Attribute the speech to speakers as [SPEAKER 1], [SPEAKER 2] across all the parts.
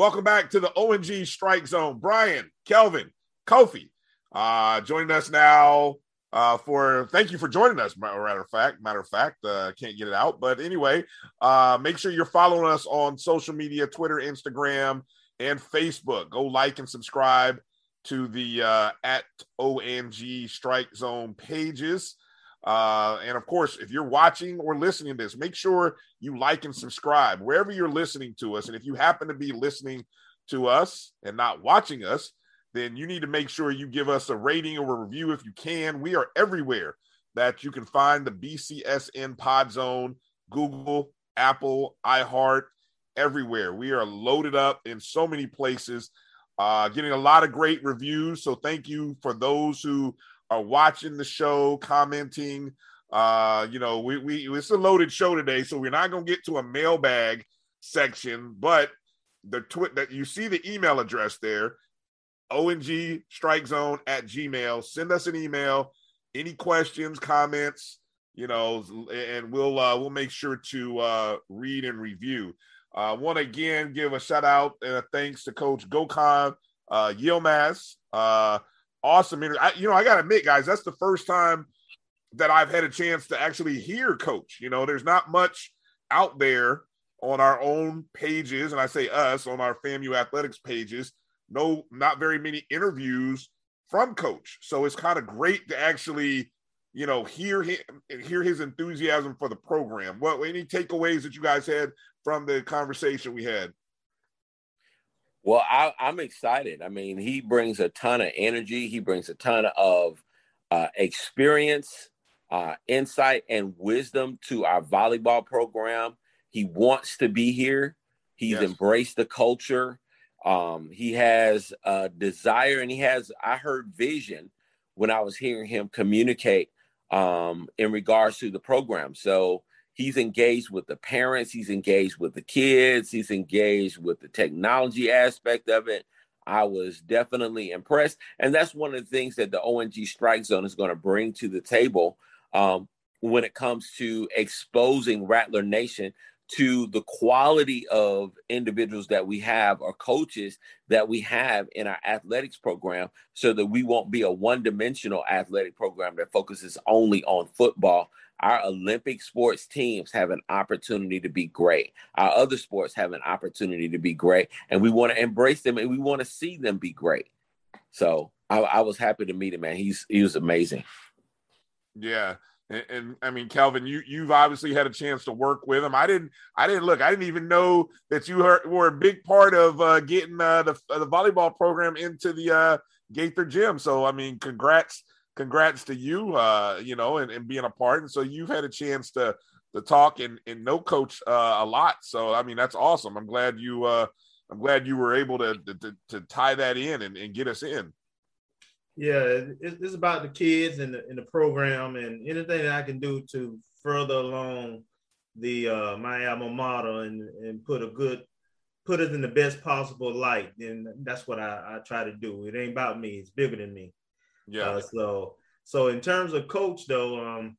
[SPEAKER 1] Welcome back to the ONG Strike Zone. Brian, Kelvin, Kofi, uh, joining us now uh, for thank you for joining us. Matter of fact, matter of fact, uh, can't get it out, but anyway, uh, make sure you're following us on social media: Twitter, Instagram, and Facebook. Go like and subscribe to the uh, at ONG Strike Zone pages. Uh, and of course, if you're watching or listening to this, make sure you like and subscribe wherever you're listening to us. And if you happen to be listening to us and not watching us, then you need to make sure you give us a rating or a review if you can. We are everywhere that you can find the BCSN Pod Zone, Google, Apple, iHeart, everywhere. We are loaded up in so many places, uh, getting a lot of great reviews. So thank you for those who are watching the show, commenting. Uh, you know, we we it's a loaded show today, so we're not gonna get to a mailbag section, but the twit that you see the email address there, ONG strike zone at Gmail. Send us an email, any questions, comments, you know, and we'll uh we'll make sure to uh read and review. Uh, want to again give a shout out and a thanks to Coach Gokhan uh, Yilmaz. Uh, awesome interview. I, you know, I got to admit, guys, that's the first time that I've had a chance to actually hear Coach. You know, there's not much out there on our own pages, and I say us on our FAMU athletics pages. No, not very many interviews from Coach. So it's kind of great to actually, you know, hear him hear his enthusiasm for the program. What any takeaways that you guys had from the conversation we had?
[SPEAKER 2] Well, I, am excited. I mean, he brings a ton of energy. He brings a ton of uh, experience, uh, insight, and wisdom to our volleyball program. He wants to be here. He's yes. embraced the culture. Um, he has a desire, and he has. I heard vision when I was hearing him communicate um, in regards to the program. So he's engaged with the parents, he's engaged with the kids, he's engaged with the technology aspect of it. I was definitely impressed. And that's one of the things that the ONG Strike Zone is going to bring to the table um, when it comes to exposing Rattler Nation to the quality of individuals that we have or coaches that we have in our athletics program so that we won't be a one dimensional athletic program that focuses only on football our Olympic sports teams have an opportunity to be great. Our other sports have an opportunity to be great, and we want to embrace them and we want to see them be great. So I, I, was happy to meet him, man. He's he was amazing.
[SPEAKER 1] Yeah. And, and, I mean, Kelvin, you you've obviously had a chance to work with him. I didn't, I didn't look. I didn't even know that you were a big part of uh, getting uh, the the volleyball program into the uh, Gaither gym. So I mean, congrats congrats to you, uh, you know, and, and being a part. And so you've had a chance to to talk and, and know coach uh, a lot. So I mean that's awesome. I'm glad you uh, I'm glad you were able to to, to tie that in and, and get us in.
[SPEAKER 3] Yeah, it's about the kids and the, in the program and anything that I can do to further along the uh, my alma mater and and put a good put it in the best possible light. And that's what I, I try to do. It ain't about me. It's bigger than me. Yeah. Uh, so so in terms of coach though, um,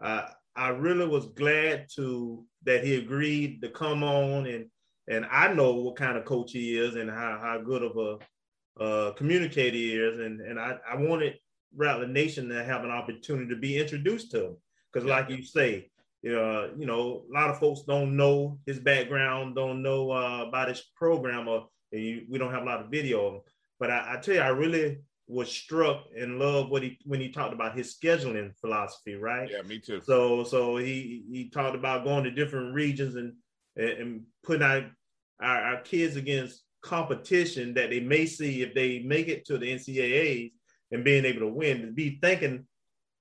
[SPEAKER 3] I I really was glad to that he agreed to come on and and I know what kind of coach he is and how how good of a uh, communicator he is and and I I wanted Rattler Nation to have an opportunity to be introduced to him. Because, like you say, uh, you know, a lot of folks don't know his background, don't know uh, about his program, or we don't have a lot of video. But I, I tell you, I really was struck and loved what he when he talked about his scheduling philosophy, right?
[SPEAKER 1] Yeah, me too.
[SPEAKER 3] So so he he talked about going to different regions and and putting our, our, our kids against competition that they may see if they make it to the NCAAs and being able to win, to be thinking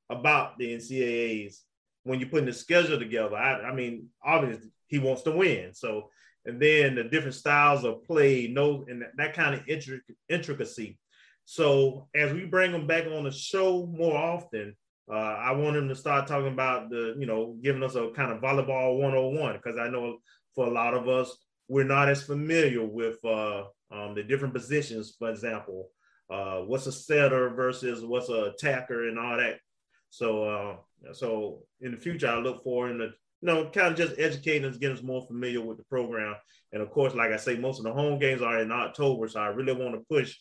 [SPEAKER 3] about the NCAAs when you're putting the schedule together. I, I mean, obviously he wants to win. So, and then the different styles of play, no, and that, that kind of intric- intricacy. So as we bring them back on the show more often, uh, I want him to start talking about the, you know, giving us a kind of volleyball 101 because I know for a lot of us, we're not as familiar with uh, um, the different positions. For example, uh, what's a setter versus what's a attacker and all that. So, uh, so in the future, I look for him to, you know, kind of just educating us, getting us more familiar with the program. And of course, like I say, most of the home games are in October, so I really want to push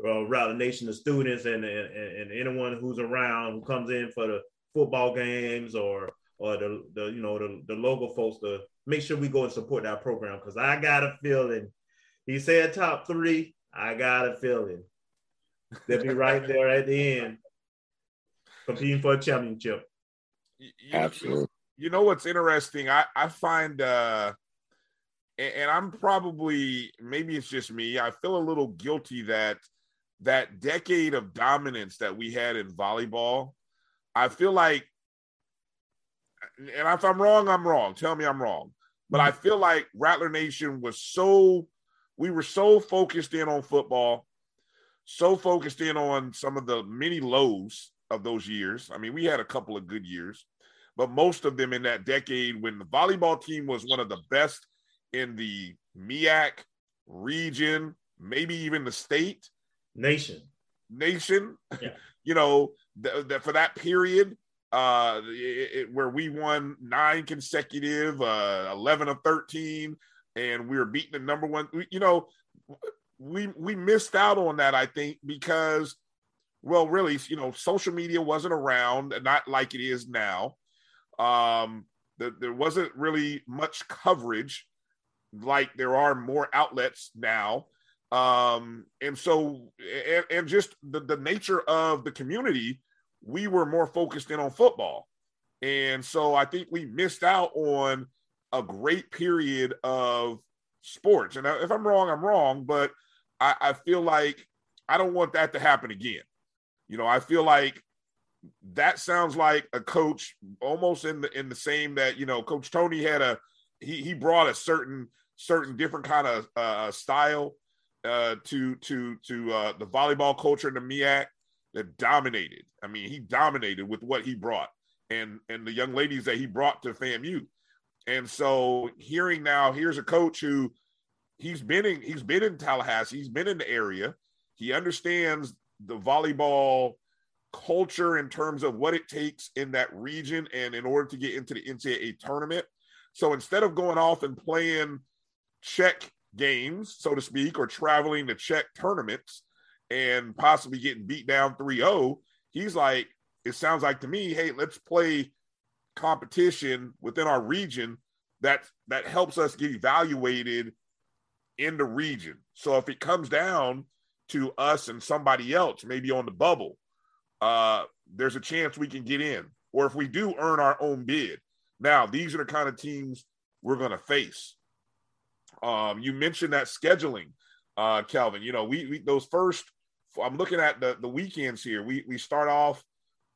[SPEAKER 3] uh, the Nation, the students, and, and and anyone who's around who comes in for the football games or or the, the you know the, the local folks to make sure we go and support that program because I got a feeling. He said top three. I got a feeling they'll be right there at the end, competing for a championship.
[SPEAKER 1] You,
[SPEAKER 2] Absolutely.
[SPEAKER 1] You know what's interesting? I I find, uh and, and I'm probably maybe it's just me. I feel a little guilty that that decade of dominance that we had in volleyball. I feel like and if I'm wrong, I'm wrong. Tell me I'm wrong. But I feel like Rattler Nation was so, we were so focused in on football, so focused in on some of the many lows of those years. I mean, we had a couple of good years, but most of them in that decade when the volleyball team was one of the best in the MEAC region, maybe even the state,
[SPEAKER 3] nation,
[SPEAKER 1] nation.
[SPEAKER 3] Yeah.
[SPEAKER 1] you know, that th- for that period, uh, it, it, where we won nine consecutive, uh, 11 of 13, and we were beating the number one. You know, we we missed out on that, I think, because, well, really, you know, social media wasn't around, not like it is now. Um, the, there wasn't really much coverage like there are more outlets now. Um, and so, and, and just the, the nature of the community we were more focused in on football. And so I think we missed out on a great period of sports. And if I'm wrong, I'm wrong, but I, I feel like I don't want that to happen again. You know, I feel like that sounds like a coach almost in the in the same that you know coach tony had a he he brought a certain certain different kind of uh, style uh, to to to uh, the volleyball culture in the MEAC that dominated. I mean, he dominated with what he brought and and the young ladies that he brought to FAMU. And so hearing now, here's a coach who he's been in he's been in Tallahassee, he's been in the area. He understands the volleyball culture in terms of what it takes in that region and in order to get into the NCAA tournament. So instead of going off and playing check games, so to speak, or traveling to check tournaments, and possibly getting beat down 3-0 he's like it sounds like to me hey let's play competition within our region that that helps us get evaluated in the region. So if it comes down to us and somebody else maybe on the bubble uh there's a chance we can get in. Or if we do earn our own bid. Now these are the kind of teams we're going to face um you mentioned that scheduling uh Kelvin you know we, we those first I'm looking at the the weekends here. We we start off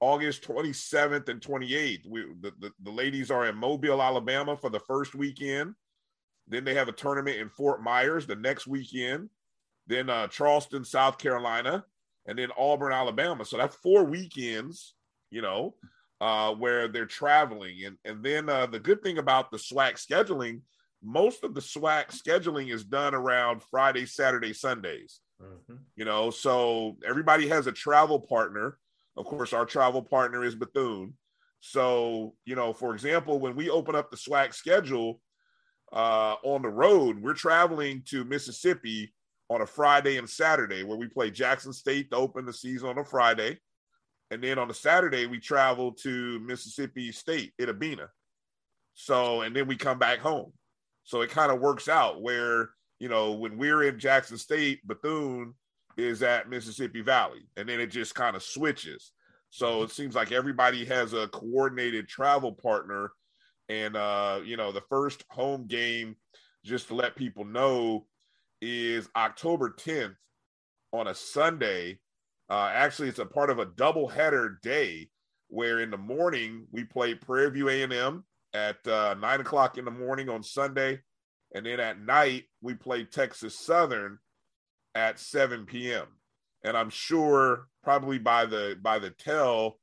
[SPEAKER 1] August 27th and 28th. We the, the, the ladies are in Mobile, Alabama for the first weekend. Then they have a tournament in Fort Myers the next weekend. Then uh, Charleston, South Carolina, and then Auburn, Alabama. So that's four weekends, you know, uh, where they're traveling. And and then uh, the good thing about the SWAC scheduling, most of the SWAC scheduling is done around Friday, Saturday, Sundays. Mm-hmm. You know, so everybody has a travel partner. Of course, our travel partner is Bethune. So, you know, for example, when we open up the SWAC schedule uh, on the road, we're traveling to Mississippi on a Friday and Saturday, where we play Jackson State to open the season on a Friday. and then on the Saturday we travel to Mississippi State, Itta So, and then we come back home. So it kind of works out where you know when we're in Jackson State, Bethune is at Mississippi Valley, and then it just kind of switches. So it seems like everybody has a coordinated travel partner. And uh, you know, the first home game, just to let people know, is October 10th on a Sunday. Uh, actually, it's a part of a double header day where in the morning we play Prairie View A&M at uh, nine o'clock in the morning on Sunday, and then at night we play Texas Southern at 7 p.m. And I'm sure probably by the by the tell,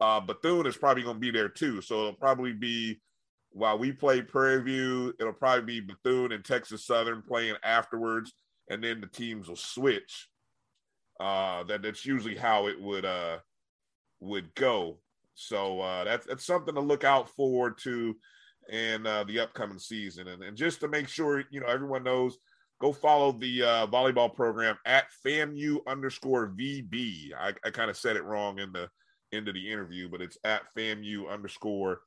[SPEAKER 1] uh, Bethune is probably going to be there too. So it'll probably be while we play Prairie View, it'll probably be Bethune and Texas Southern playing afterwards, and then the teams will switch. Uh, that that's usually how it would uh would go. So uh, that's that's something to look out forward to in uh, the upcoming season, and and just to make sure you know everyone knows go follow the uh, volleyball program at FAMU underscore VB. I, I kind of said it wrong in the end of the interview, but it's at FAMU underscore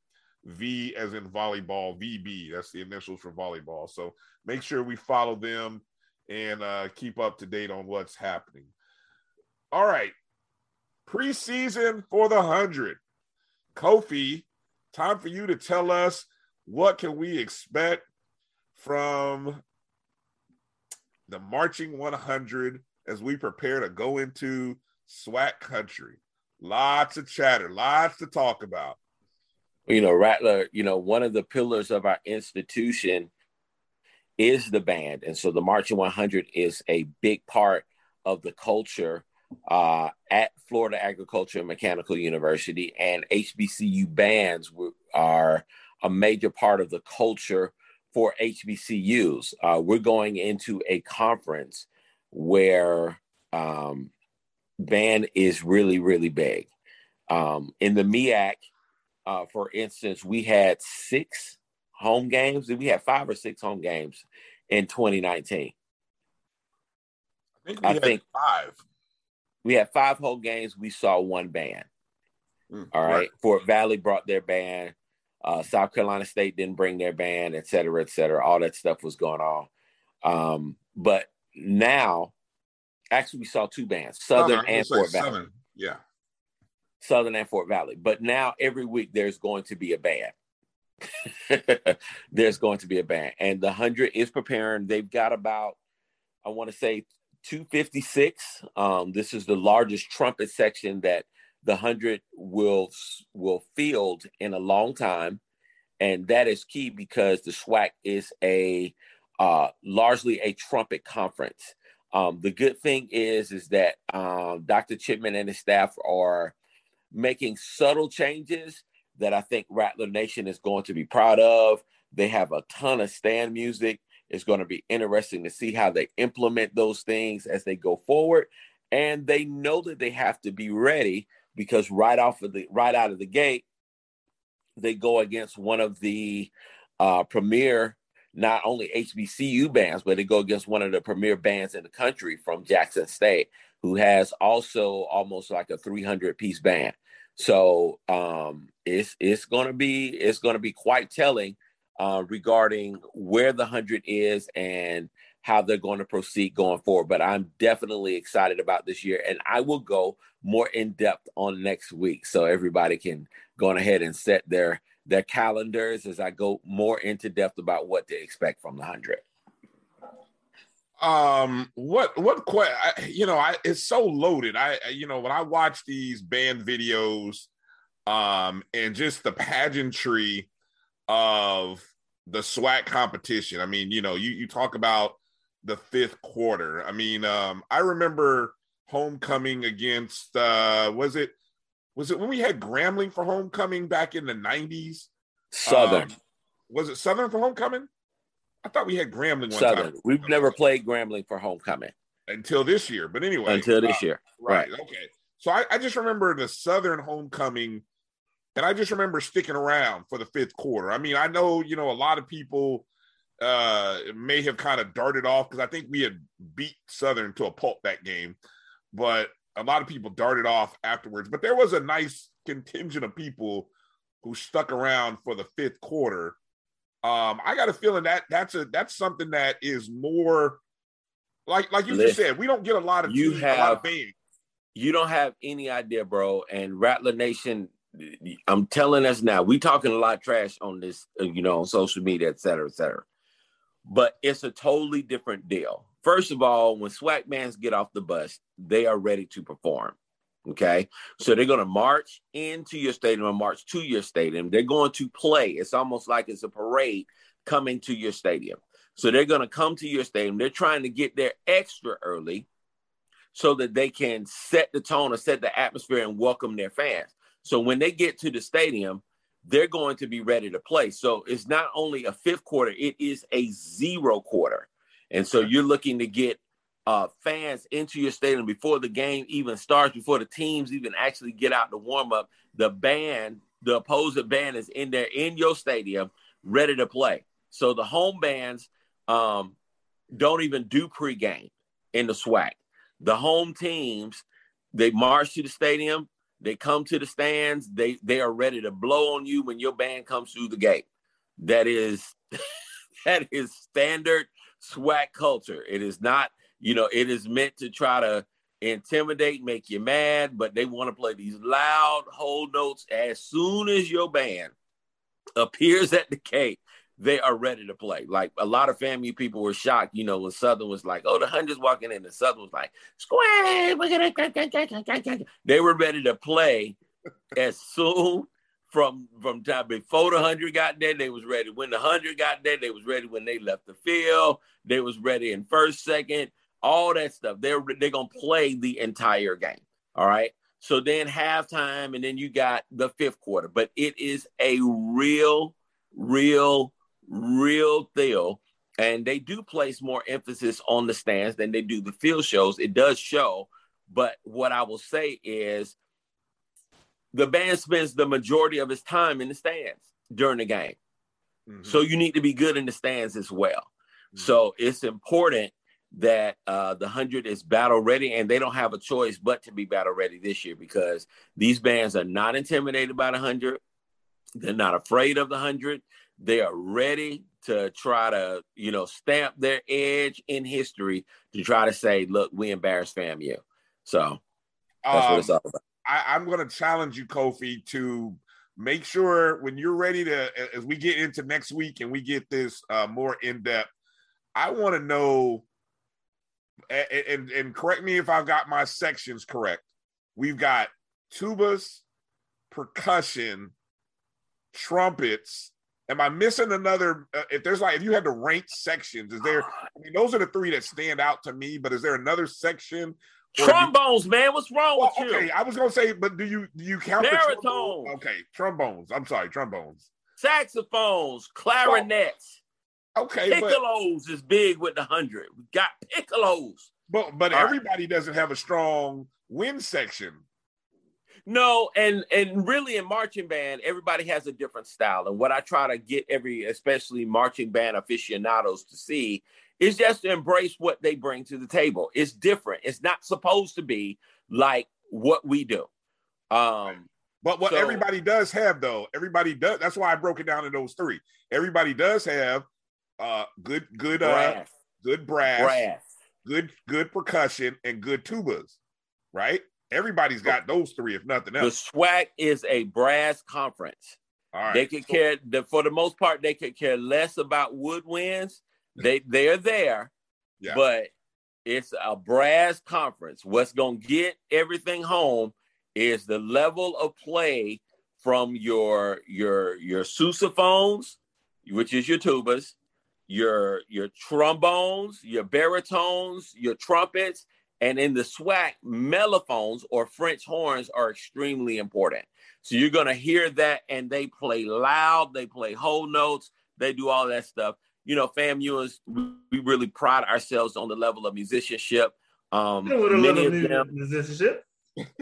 [SPEAKER 1] V as in volleyball VB. That's the initials for volleyball. So make sure we follow them and uh, keep up to date on what's happening. All right. Preseason for the 100. Kofi, time for you to tell us what can we expect from the marching 100 as we prepare to go into SWAC country. Lots of chatter, lots to talk about.
[SPEAKER 2] You know, Rattler, you know, one of the pillars of our institution is the band. And so the Marching 100 is a big part of the culture uh, at Florida Agriculture and Mechanical University. And HBCU bands are a major part of the culture for HBCUs. Uh, we're going into a conference where um, band is really, really big. Um, in the MEAC, uh, for instance, we had six home games. We had five or six home games in 2019.
[SPEAKER 1] I think we I had think five.
[SPEAKER 2] We had five whole games. We saw one band. Mm, All right. right. Fort Valley brought their band. Uh, South Carolina State didn't bring their band, et cetera, et cetera. All that stuff was going on. Um, but now, actually, we saw two bands, Southern and Fort Valley. Seven.
[SPEAKER 1] Yeah.
[SPEAKER 2] Southern and Fort Valley. But now every week there's going to be a band. there's going to be a band. And the 100 is preparing. They've got about, I want to say, 256. Um, this is the largest trumpet section that the hundred will will field in a long time, and that is key because the SWAC is a uh, largely a trumpet conference. Um, the good thing is is that um, Dr. Chipman and his staff are making subtle changes that I think Rattler Nation is going to be proud of. They have a ton of stand music. It's going to be interesting to see how they implement those things as they go forward. And they know that they have to be ready because right off of the right out of the gate, they go against one of the uh, premier not only HBCU bands, but they go against one of the premier bands in the country from Jackson State, who has also almost like a 300 piece band. So um, it's it's going to be it's going to be quite telling uh, regarding where the hundred is and how they're going to proceed going forward. But I'm definitely excited about this year, and I will go more in depth on next week, so everybody can go ahead and set their their calendars as I go more into depth about what to expect from the hundred.
[SPEAKER 1] Um, what what you know, I it's so loaded. I you know when I watch these band videos, um, and just the pageantry of the SWAC competition. I mean, you know, you you talk about the fifth quarter. I mean, um, I remember homecoming against uh was it was it when we had Grambling for homecoming back in the 90s?
[SPEAKER 2] Southern. Um,
[SPEAKER 1] was it Southern for homecoming? I thought we had Grambling
[SPEAKER 2] Southern. Time. We've never played Grambling for homecoming.
[SPEAKER 1] Until this year. But anyway.
[SPEAKER 2] Until this uh, year.
[SPEAKER 1] Right. right. Okay. So I, I just remember the Southern homecoming and I just remember sticking around for the fifth quarter. I mean, I know, you know, a lot of people uh, may have kind of darted off because I think we had beat Southern to a pulp that game. But a lot of people darted off afterwards, but there was a nice contingent of people who stuck around for the fifth quarter. Um, I got a feeling that that's a that's something that is more like like you Listen, just said. We don't get a lot of
[SPEAKER 2] you teams, have you don't have any idea, bro. And Rattler Nation, I'm telling us now, we talking a lot of trash on this, uh, you know, on social media, et cetera, et cetera. But it's a totally different deal. First of all, when SWAC bands get off the bus, they are ready to perform. Okay. So they're going to march into your stadium or march to your stadium. They're going to play. It's almost like it's a parade coming to your stadium. So they're going to come to your stadium. They're trying to get there extra early so that they can set the tone or set the atmosphere and welcome their fans. So when they get to the stadium, they're going to be ready to play. So it's not only a fifth quarter, it is a zero quarter. And so you're looking to get uh, fans into your stadium before the game even starts, before the teams even actually get out to warm up. The band, the opposing band is in there in your stadium, ready to play. So the home bands um, don't even do pregame in the SWAC. The home teams, they march to the stadium, they come to the stands, they they are ready to blow on you when your band comes through the gate. That is that is standard SWAC culture. It is not, you know, it is meant to try to intimidate, make you mad, but they want to play these loud whole notes as soon as your band appears at the gate they are ready to play. Like a lot of family people were shocked, you know, when Southern was like, "Oh, the hundreds walking in," and Southern was like, "Square, we're gonna." They were ready to play as soon from from time before the hundred got there. They was ready when the hundred got there. They was ready when they left the field. They was ready in first, second, all that stuff. They're they're gonna play the entire game. All right. So then halftime, and then you got the fifth quarter. But it is a real, real real deal. And they do place more emphasis on the stands than they do the field shows. It does show. But what I will say is the band spends the majority of its time in the stands during the game. Mm-hmm. So you need to be good in the stands as well. Mm-hmm. So it's important that uh, the 100 is battle ready and they don't have a choice but to be battle ready this year because these bands are not intimidated by the 100. They're not afraid of the 100. They are ready to try to, you know, stamp their edge in history to try to say, look, we embarrassed FAMU. So that's um, what it's um, all about.
[SPEAKER 1] I, am going to challenge you, Kofi, to make sure when you're ready to, as we get into next week and we get this uh, more in depth, I want to know, and, and, and correct me if I've got my sections correct. We've got tubas, percussion, trumpets, Am I missing another? Uh, if there's like, if you had to rank sections, is there? I mean, those are the three that stand out to me. But is there another section?
[SPEAKER 2] Trombones, you, man. What's wrong well, with
[SPEAKER 1] okay,
[SPEAKER 2] you?
[SPEAKER 1] Okay, I was gonna say, but do you do you count
[SPEAKER 2] baritone?
[SPEAKER 1] Okay, trombones. I'm sorry, trombones.
[SPEAKER 2] Saxophones, clarinets.
[SPEAKER 1] Well, okay,
[SPEAKER 2] piccolos but, is big with the hundred. We got piccolos.
[SPEAKER 1] But but All everybody right. doesn't have a strong wind section.
[SPEAKER 2] No, and and really in marching band, everybody has a different style. And what I try to get every, especially marching band aficionados, to see is just to embrace what they bring to the table. It's different. It's not supposed to be like what we do. Um,
[SPEAKER 1] but what so, everybody does have, though, everybody does. That's why I broke it down in those three. Everybody does have uh, good, good, uh, brass. good brass, brass, good, good percussion, and good tubas, right? Everybody's got those three, if nothing else.
[SPEAKER 2] The SWAC is a brass conference. All right. They could so, care the, for the most part, they could care less about woodwinds. They they're there, yeah. but it's a brass conference. What's gonna get everything home is the level of play from your your your sousaphones, which is your tubas, your your trombones, your baritones, your trumpets, and in the SWAC, mellophones or French horns are extremely important. So you're going to hear that, and they play loud, they play whole notes, they do all that stuff. You know, FAMUers, we really pride ourselves on the level of musicianship. Um, many of them, musicianship.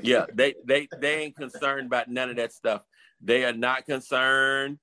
[SPEAKER 2] yeah, they they they ain't concerned about none of that stuff. They are not concerned.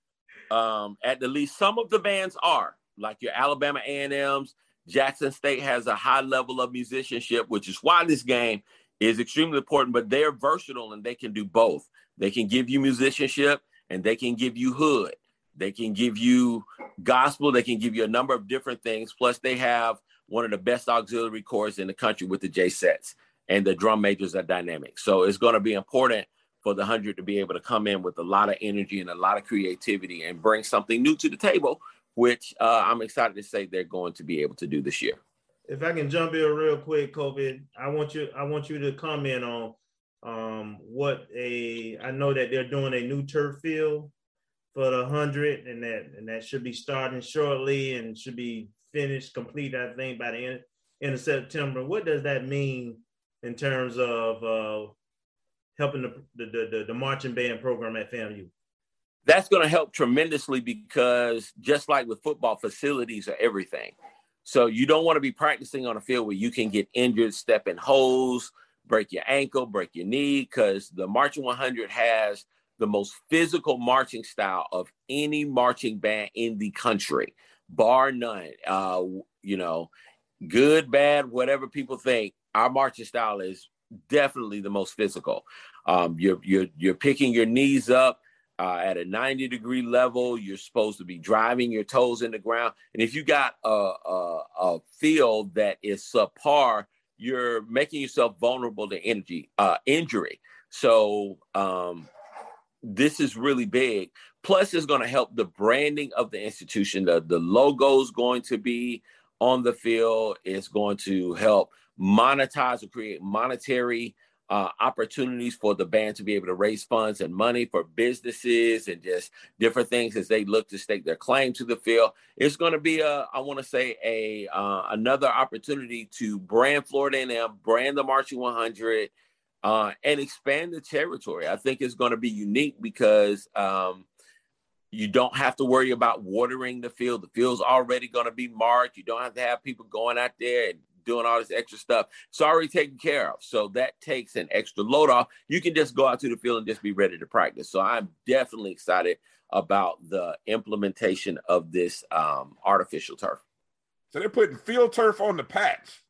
[SPEAKER 2] Um, at the least, some of the bands are like your Alabama A&Ms, Jackson State has a high level of musicianship, which is why this game is extremely important, but they're versatile and they can do both. They can give you musicianship and they can give you hood. They can give you gospel. They can give you a number of different things. Plus, they have one of the best auxiliary corps in the country with the J-Settes, and the drum majors are dynamic. So it's going to be important for the hundred to be able to come in with a lot of energy and a lot of creativity and bring something new to the table, which uh, I'm excited to say they're going to be able to do this year.
[SPEAKER 3] If I can jump in real quick, Kofi, I want you I want you to comment on um, what a I know that they're doing a new turf field for the hundred, and that and that should be starting shortly and should be finished, complete, I think, by the end, end of September. What does that mean in terms of uh, helping the, the, the, the marching band program at FAMU?
[SPEAKER 2] That's going to help tremendously because just like with football, facilities are everything. So you don't want to be practicing on a field where you can get injured, step in holes, break your ankle, break your knee, because the Marching 100 has the most physical marching style of any marching band in the country, bar none. Uh, you know, good, bad, whatever people think, our marching style is definitely the most physical. Um, you're you're you're picking your knees up uh, at a 90 degree level. You're supposed to be driving your toes in the ground, and if you got a, a, a field that is subpar, you're making yourself vulnerable to energy uh, injury. So um, this is really big. Plus, it's going to help the branding of the institution. The, the logo is going to be on the field. It's going to help monetize or create monetary uh, opportunities for the band to be able to raise funds and money for businesses and just different things as they look to stake their claim to the field. It's going to be a, I want to say, a uh, another opportunity to brand Florida A&M, brand the Marching 100, uh, and expand the territory. I think it's going to be unique because um, you don't have to worry about watering the field. The field's already going to be marked. You don't have to have people going out there and doing all this extra stuff. It's already taken care of. So that takes an extra load off. You can just go out to the field and just be ready to practice. So I'm definitely excited about the implementation of this um, artificial turf.
[SPEAKER 1] So they're putting field turf on the patch.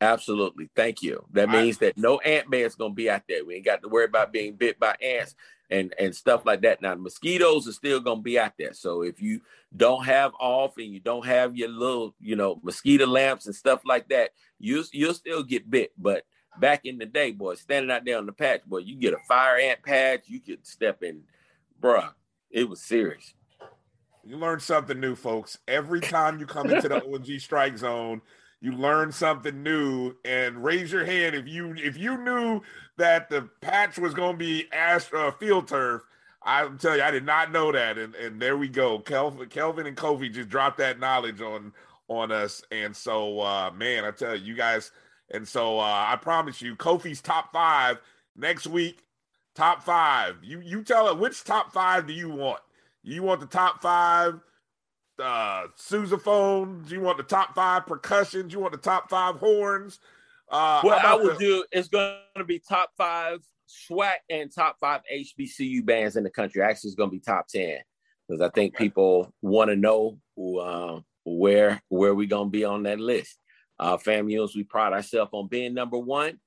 [SPEAKER 2] Absolutely. Thank you. That means that no ant man's gonna be out there. We ain't got to worry about being bit by ants and and stuff like that. Now mosquitoes are still gonna be out there. So if you don't have off and you don't have your little, you know, mosquito lamps and stuff like that, you you'll still get bit. But back in the day, boy, standing out there on the patch, boy, you get a fire ant patch, you could step in, bruh. It was serious.
[SPEAKER 1] You learn something new, folks. Every time you come into the ONG strike zone, you learn something new and raise your hand if you if you knew that the patch was going to be ash uh, field turf. I'm telling you i did not know that. And and there we go. Kelvin kelvin and kofi just dropped that knowledge on on us. And so uh man i tell you you guys and so uh i promise you kofi's top five next week. Top five. You you tell it which top five do you want? You want the top five uh, sousaphone? Do you want the top five percussions. Do you want the top five horns?
[SPEAKER 2] Uh, what I would the- do is going to be top five SWAC and top five HBCU bands in the country. Actually, it's going to be top ten because I think okay. people want to know uh, where where we going to be on that list. Uh, FAMUs, we pride ourselves on being number one.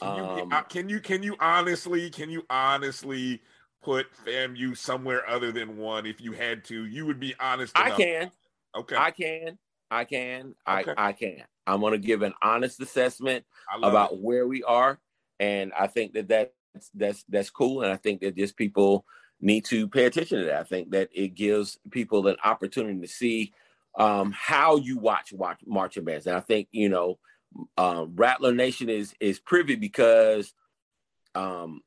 [SPEAKER 1] Can you, um, can you can you honestly can you honestly put FAMU somewhere other than one if you had to? You would be honest.
[SPEAKER 2] Enough. I can. Okay. I can. I can. Okay. I, I can. I'm going to give an honest assessment about it. where we are, and I think that that's that's that's cool, and I think that just people need to pay attention to that. I think that it gives people an opportunity to see um, how you watch watch marching bands, and I think you know um, Rattler Nation is is privy because um,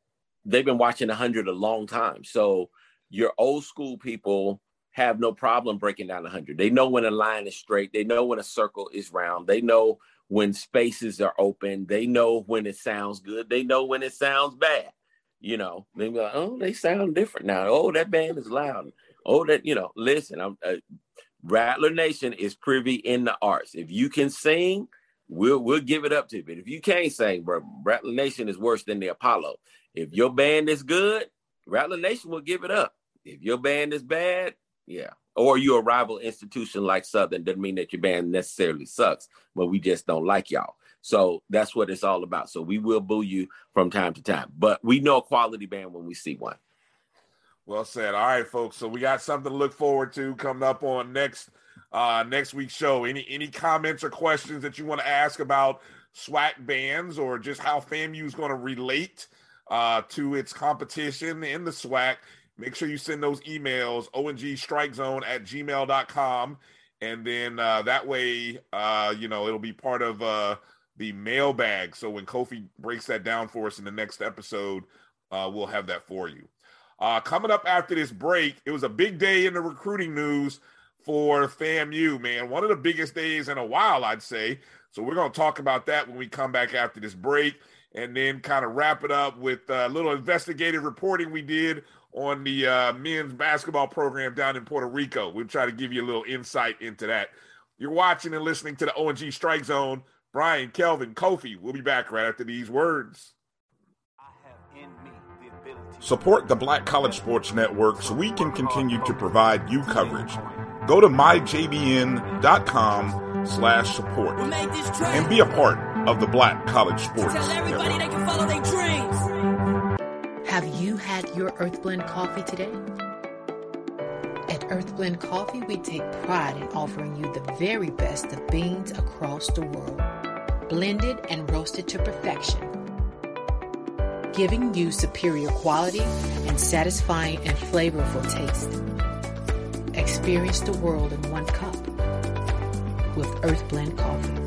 [SPEAKER 2] they've been watching 100 a long time. So your old school people have no problem breaking down 100. They know when a line is straight, they know when a circle is round, they know when spaces are open, they know when it sounds good, they know when it sounds bad. You know, they like, oh, they sound different now. Oh, that band is loud. Oh, that, you know, listen, I'm, uh, Rattler Nation is privy in the arts. If you can sing, we'll we'll give it up to you. But if you can't sing, bro, Rattler Nation is worse than the Apollo. If your band is good, Rattler Nation will give it up. If your band is bad, yeah. Or you're a rival institution like Southern doesn't mean that your band necessarily sucks, but we just don't like y'all. So that's what it's all about. So we will boo you from time to time, but we know a quality band when we see one.
[SPEAKER 1] Well said. All right, folks. So we got something to look forward to coming up on next uh next week's show. Any any comments or questions that you want to ask about SWAC bands or just how FAMU is going to relate uh to its competition in the SWAC, make sure you send those emails, ongstrikezone at gmail.com. And then uh, that way, uh, you know, it'll be part of uh, the mailbag. So when Kofi breaks that down for us in the next episode, uh, we'll have that for you. Uh, coming up after this break, it was a big day in the recruiting news for FAMU, man. One of the biggest days in a while, I'd say. So we're going to talk about that when we come back after this break and then kind of wrap it up with a little investigative reporting we did on the uh, men's basketball program down in Puerto Rico. We'll try to give you a little insight into that. You're watching and listening to the ONG Strike Zone. Brian, Kelvin, Kofi. We'll be back right after these words.
[SPEAKER 4] Support the Black College Sports Network so we can continue to provide you coverage. Go to myjbn.com slash support and be a part of the Black College Sports Network.
[SPEAKER 5] Have you had your Earthblend coffee today? At Earthblend Coffee, we take pride in offering you the very best of beans across the world, blended and roasted to perfection, giving you superior quality and satisfying and flavorful taste. Experience the world in one cup with Earthblend Coffee.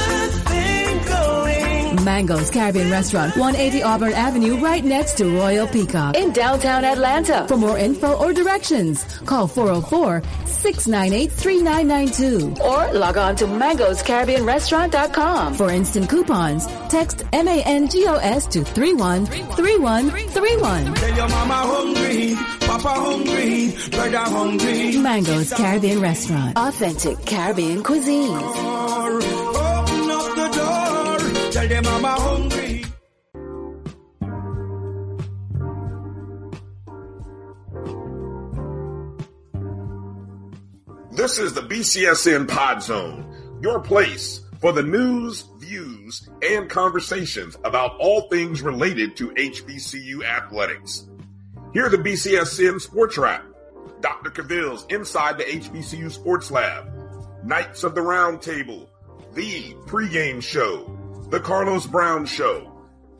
[SPEAKER 6] Mango's Caribbean Restaurant, 180 Auburn Avenue, right next to Royal Peacock in downtown Atlanta. For more info or directions, call 404-698-3992 or log on to mangoscaribbeanrestaurant.com. For instant coupons, text M-A-N-G-O-S to 313131.
[SPEAKER 7] Tell your mama hungry, papa hungry, brother hungry.
[SPEAKER 6] Mango's Caribbean Restaurant, authentic Caribbean cuisine.
[SPEAKER 7] Hungry.
[SPEAKER 4] This is the BCSN Pod Zone, your place for the news, views, and conversations about all things related to HBCU athletics. Here are the BCSN Sports Wrap, Dr. Cavill's Inside the HBCU Sports Lab, Knights of the Round Table, The Pregame Show, The Carlos Brown Show,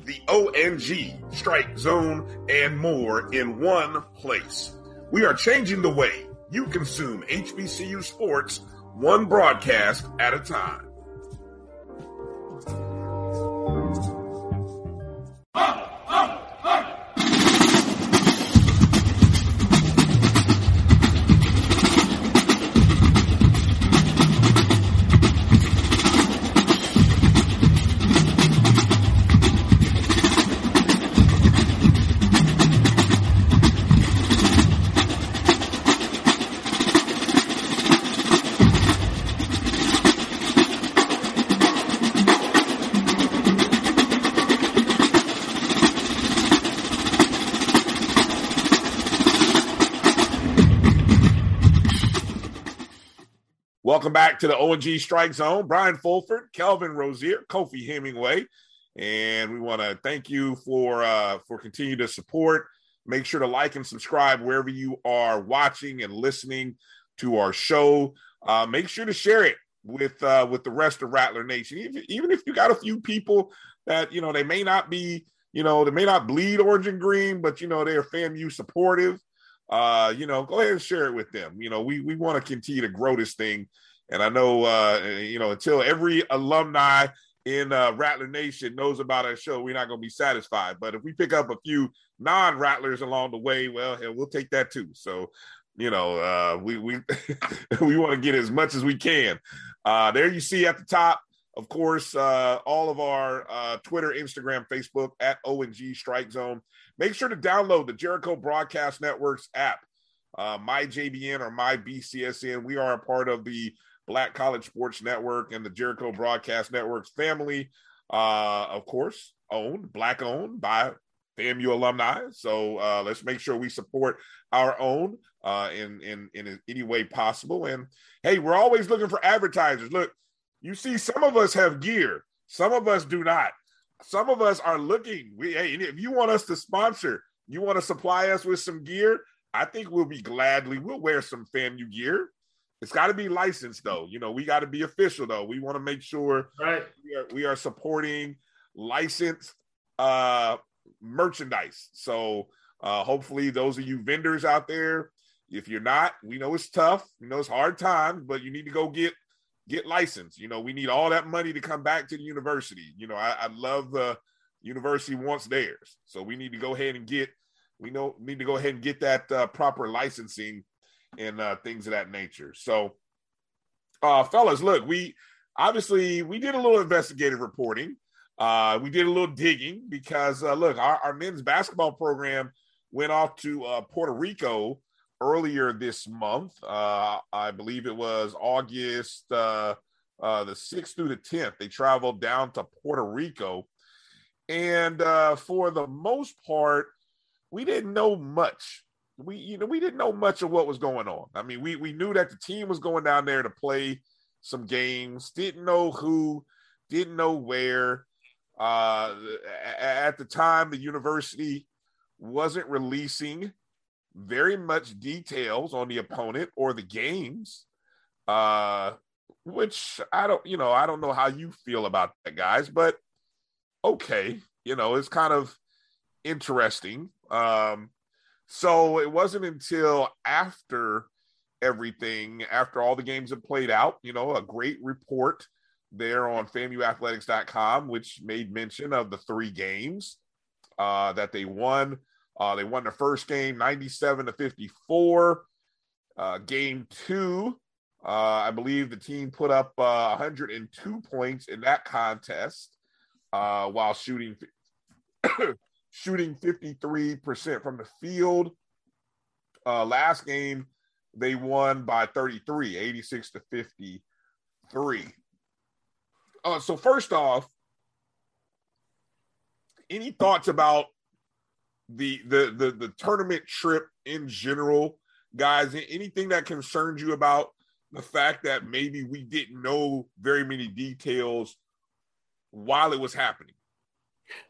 [SPEAKER 4] the ONG Strike Zone, and more in one place. We are changing the way you consume HBCU sports one broadcast at a time.
[SPEAKER 1] Welcome back to the ONG Strike Zone. Brian Fulford, Kelvin Rozier, Kofi Hemingway, and we want to thank you for uh, for continuing to support. Make sure to like and subscribe wherever you are watching and listening to our show. Uh, make sure to share it with uh, with the rest of Rattler Nation. Even, even if you got a few people that you know they may not be, you know, they may not bleed orange and green, but you know they're FAMU supportive uh, you know, go ahead and share it with them. You know, we we want to continue to grow this thing, and I know, uh, you know, until every alumni in uh, Rattler Nation knows about our show, we're not going to be satisfied. But if we pick up a few non-rattlers along the way, well, hell, we'll take that too. So you know, uh, we we we want to get as much as we can. Uh, there you see at the top, of course, uh, all of our uh, Twitter, Instagram, Facebook at ONG Strike Zone. Make sure to download the Jericho Broadcast Networks app, uh, my JBN or my BCSN. We are a part of the Black College Sports Network and the Jericho Broadcast Networks family. Uh, of course, owned, black owned by FAMU alumni. So uh, let's make sure we support our own uh, in, in in any way possible. And hey, we're always looking for advertisers. Look, you see, some of us have gear, some of us do not. Some of us are looking. We hey, if you want us to sponsor, you want to supply us with some gear. I think we'll be gladly. We'll wear some FAMU gear. It's got to be licensed though. You know, we got to be official though. We want to make sure
[SPEAKER 3] right.
[SPEAKER 1] we are we are supporting licensed uh merchandise. So uh hopefully those of you vendors out there, if you're not, we know it's tough, you know it's hard times, but you need to go get get licensed. You know, we need all that money to come back to the university. You know, I, I love the university wants theirs. So we need to go ahead and get we know need to go ahead and get that uh, proper licensing and uh, things of that nature. So, uh, fellas, look, we obviously we did a little investigative reporting. Uh, we did a little digging because uh, look, our, our men's basketball program went off to uh, Puerto Rico earlier this month. Uh, I believe it was August uh, uh, the 6th through the 10th. They traveled down to Puerto Rico. And uh, for the most part, we didn't know much we you know we didn't know much of what was going on. I mean, we we knew that the team was going down there to play some games. Didn't know who, didn't know where. Uh, at the time, the university wasn't releasing very much details on the opponent or the games. Uh, which I don't, you know, I don't know how you feel about that, guys, but okay, you know, it's kind of interesting. Um, so it wasn't until after everything, after all the games had played out, you know, a great report there on FAMUathletics.com, which made mention of the three games uh, that they won. Uh, they won the first game 97 to 54. Uh, game two, uh, I believe the team put up uh, 102 points in that contest uh, while shooting shooting 53% from the field. Uh, last game, they won by 33, 86 to 53. Uh, so, first off, any thoughts about the, the the the tournament trip in general, guys? Anything that concerns you about the fact that maybe we didn't know very many details while it was happening?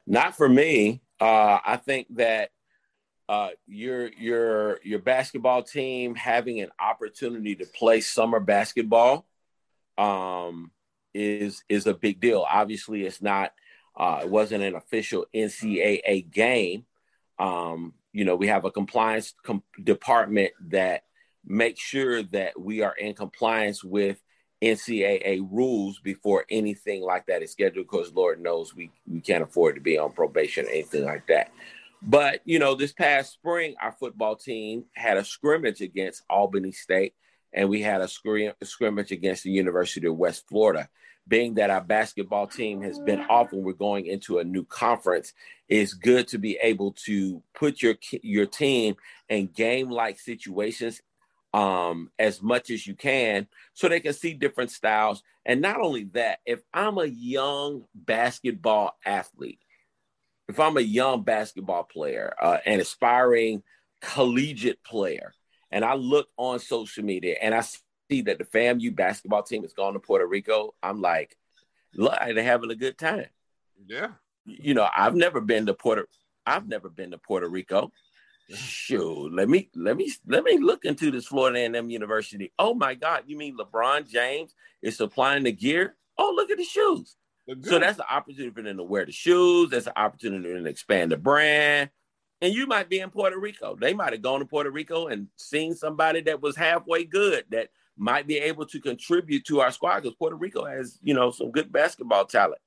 [SPEAKER 2] Not for me. Uh, I think that uh, your your your basketball team having an opportunity to play summer basketball um, is is a big deal. Obviously, it's not. Uh, it wasn't an official NCAA game. Um, you know, we have a compliance com- department that makes sure that we are in compliance with NCAA rules before anything like that is scheduled because Lord knows we, we can't afford to be on probation or anything like that. But, you know, this past spring, our football team had a scrimmage against Albany State and we had a scrim- scrimmage against the University of West Florida. Being that our basketball team has been off and we're going into a new conference, it's good to be able to put your your team in game like situations um, as much as you can so they can see different styles. And not only that, if I'm a young basketball athlete, if I'm a young basketball player, uh, an aspiring collegiate player, and I look on social media and I see that the FAMU basketball team has gone to Puerto Rico, I'm like, look, they're having a good time.
[SPEAKER 1] Yeah.
[SPEAKER 2] You know, I've never been to Puerto I've never been to Puerto Rico. Shoot, let me let me let me look into this Florida A&M University. Oh my God, you mean LeBron James is supplying the gear? Oh, look at the shoes. So that's the opportunity for them to wear the shoes. That's an opportunity for them to expand the brand. And you might be in Puerto Rico. They might have gone to Puerto Rico and seen somebody that was halfway good that might be able to contribute to our squad because Puerto Rico has, you know, some good basketball talent.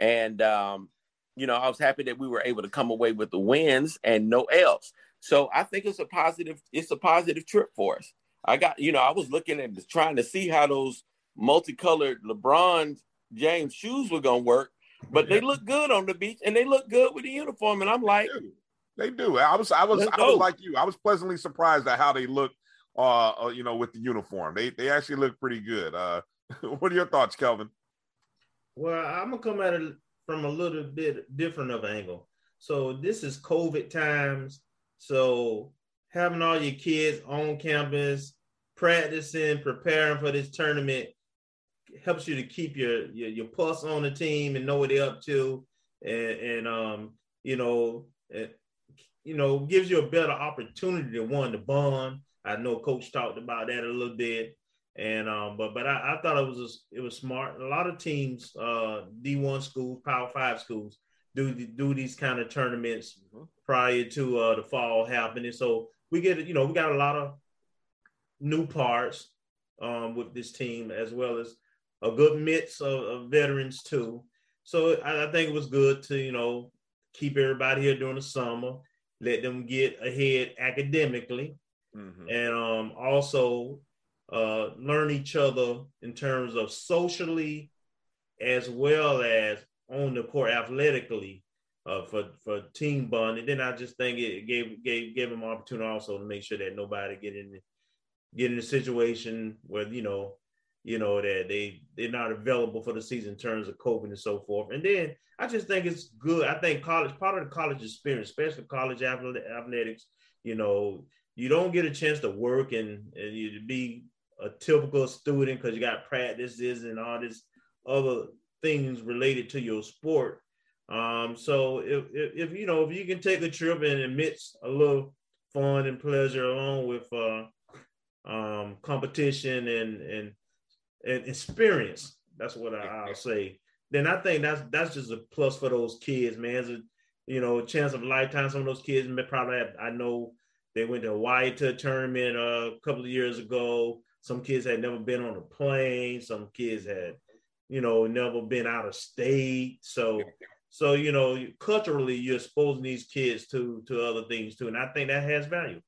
[SPEAKER 2] And um, you know, I was happy that we were able to come away with the wins and no else. So I think it's a positive. It's a positive trip for us. I got you know I was looking at trying to see how those multicolored LeBron James shoes were gonna work, but they look good on the beach and they look good with the uniform. And I'm like,
[SPEAKER 1] they do. I was I was I was like you. I was pleasantly surprised at how they look. Uh, uh, you know, with the uniform, they they actually look pretty good. Uh, what are your thoughts, Kelvin?
[SPEAKER 3] Well, I'm gonna come at it from a little bit different of an angle. So this is COVID times. So having all your kids on campus, practicing, preparing for this tournament helps you to keep your your, your pulse on the team and know what they're up to, and, and um, you know, it, you know, gives you a better opportunity to one to bond. I know Coach talked about that a little bit, and um, but but I, I thought it was it was smart. A lot of teams, uh, D one schools, Power Five schools, do do these kind of tournaments mm-hmm. prior to uh, the fall happening. So we get you know we got a lot of new parts um, with this team as well as a good mix of, of veterans too. So I, I, think it was good to you know keep everybody here during the summer, let them get ahead academically, mm-hmm. and um, also uh, learn each other in terms of socially as well as on the court athletically uh, for for team bond. And then I just think it gave gave gave them opportunity also to make sure that nobody get in get in a situation where you know you know, that they they're not available for the season in terms of coping and so forth. And then I just think it's good. I think college, part of the college experience, especially college athletics, you know, you don't get a chance to work and, and you be a typical student because you got practices and all this other things related to your sport. Um, so if, if, if, you know if you can take a trip and admits a little fun and pleasure along with uh, um, competition and and and experience. That's what I, will say. Then I think that's that's just a plus for those kids, man. It's a you know chance of a lifetime. Some of those kids probably have, I know they went to Hawaii to a tournament uh, a couple of years ago. Some kids had never been on a plane. Some kids had, you know, never been out of state. So, so you know, culturally, you're exposing these kids to to other things too, and I think that has value.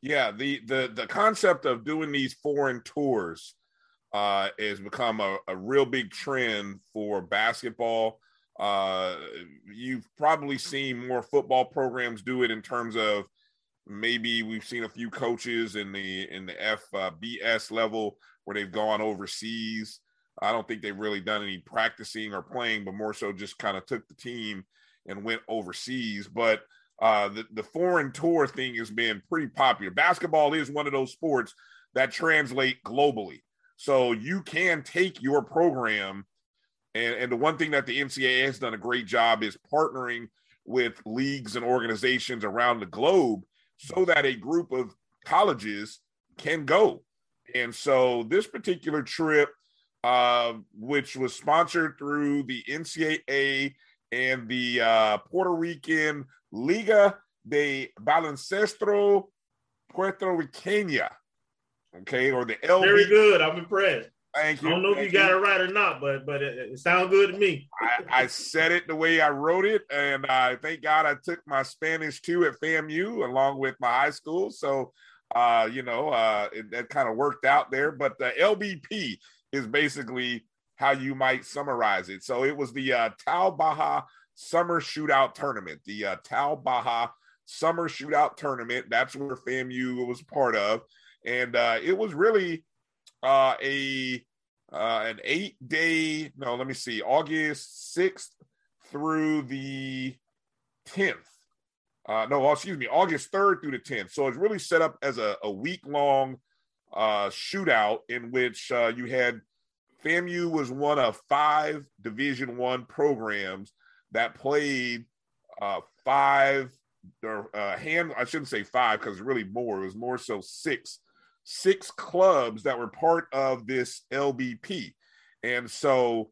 [SPEAKER 1] Yeah, the the the concept of doing these foreign tours uh, has become a, a real big trend for basketball. Uh, you've probably seen more football programs do it in terms of maybe we've seen a few coaches in the in the FBS uh, level where they've gone overseas. I don't think they've really done any practicing or playing, but more so just kind of took the team and went overseas. But uh, the the foreign tour thing has been pretty popular. Basketball is one of those sports that translate globally. So you can take your program, and, and the one thing that the NCAA has done a great job is partnering with leagues and organizations around the globe so that a group of colleges can go. And so this particular trip, uh, which was sponsored through the NCAA and the uh, Puerto Rican Liga de Baloncesto Puerto Riqueña, okay, or the LB.
[SPEAKER 3] Very good. I'm impressed.
[SPEAKER 1] Thank you.
[SPEAKER 3] I don't know
[SPEAKER 1] Thank
[SPEAKER 3] if you got it right or not, but but it, it sounds good to me.
[SPEAKER 1] I, I, said it the way I wrote it, and I thank God I took my Spanish too at FAMU along with my high school. So, uh, you know, uh, it, that kind of worked out there. But the LBP is basically how you might summarize it. So it was the uh, Baja Summer Shootout Tournament, the uh, Baja Summer Shootout Tournament. That's where FAMU was part of and uh, it was really uh, a uh, an eight day. No, let me see, August sixth through the tenth. Uh, no, excuse me, August third through the tenth. So it's really set up as a, a week long uh, shootout in which uh, you had FAMU was one of five Division One programs that played uh, five or uh, hand. I shouldn't say five because really more. It was more so six six clubs that were part of this LBP. And so,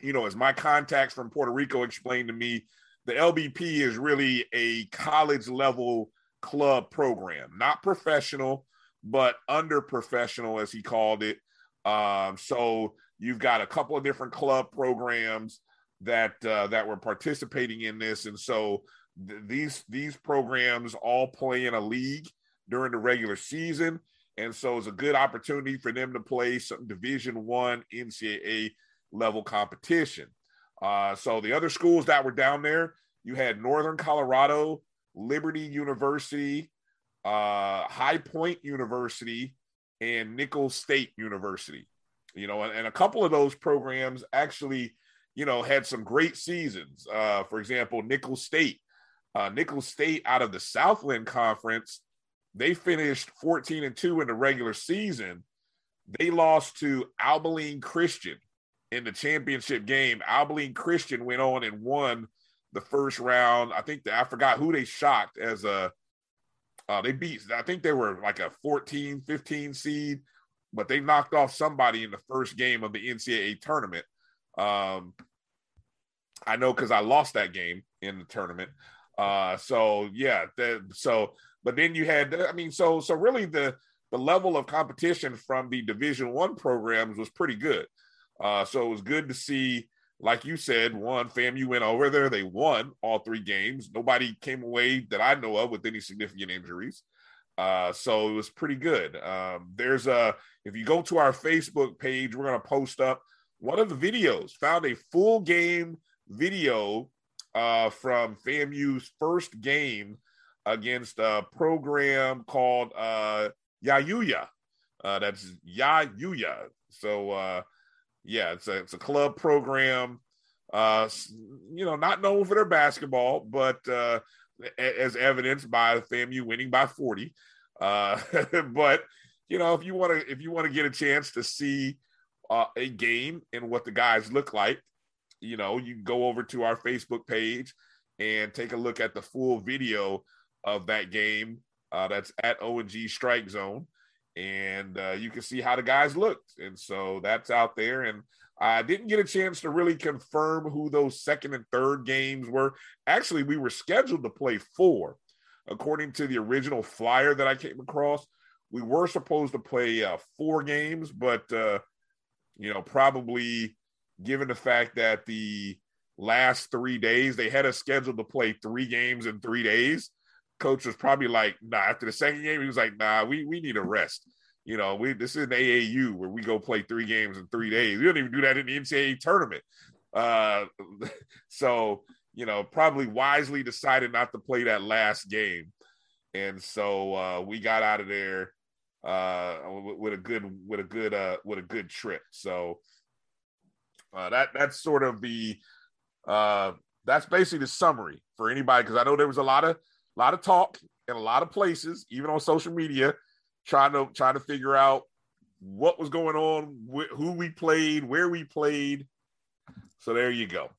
[SPEAKER 1] you know, as my contacts from Puerto Rico explained to me, the LBP is really a college level club program, not professional, but under professional, as he called it. Um, so you've got a couple of different club programs that uh, that were participating in this, and so th- these these programs all play in a league during the regular season, and so it's a good opportunity for them to play some Division One NCAA level competition. Uh, so the other schools that were down there, you had Northern Colorado, Liberty University, uh, High Point University, and Nicholls State University. You know, and, and, a couple of those programs actually, you know, had some great seasons. Uh, for example, Nicholls State. Uh, Nicholls State out of the Southland Conference, they finished 14 and 2 in the regular season. They lost to Abilene Christian in the championship game. Abilene Christian went on and won the first round. I think I forgot who they shocked as a uh, they beat I think they were like a 14, 15 seed, but they knocked off somebody in the first game of the NCAA tournament. Um, I know because I lost that game in the tournament. Uh, so yeah, the, so but then you had I mean so so really the the level of competition from the Division One programs was pretty good. Uh, so it was good to see, like you said, one FAMU went over there. They won all three games. Nobody came away that I know of with any significant injuries. Uh, so it was pretty good. Um, there's a if you go to our Facebook page, we're gonna post up one of the videos. Found a full game video uh, from FAMU's first game against a program called uh, Yayuya. Uh, that's Yayuya. So uh, yeah, it's a it's a club program. Uh, you know, not known for their basketball, but uh, as evidenced by FAMU winning by 40. Uh, but you know, if you want to if you want to get a chance to see uh, a game and what the guys look like, you know, you go over to our Facebook page and take a look at the full video of that game. Uh, that's at O&G Strike Zone and uh, you can see how the guys looked. And so that's out there. And I didn't get a chance to really confirm who those second and third games were. Actually, we were scheduled to play four, according to the original flyer that I came across. We were supposed to play uh, four games, but uh, you know, probably given the fact that the last three days they had us scheduled to play three games in three days coach was probably like, nah, after the second game, he was like, nah, we, we need a rest. You know, we this is an AAU where we go play three games in three days. We don't even do that in the NCAA tournament. Uh, so, you know, probably wisely decided not to play that last game. And so uh, we got out of there uh, with, a good with a good uh, with a good trip. So uh, that that's sort of the uh, that's basically the summary for anybody because I know there was a lot of a lot of talk in a lot of places, even on social media, trying to trying to figure out what was going on, wh- who we played, where we played. So there you go.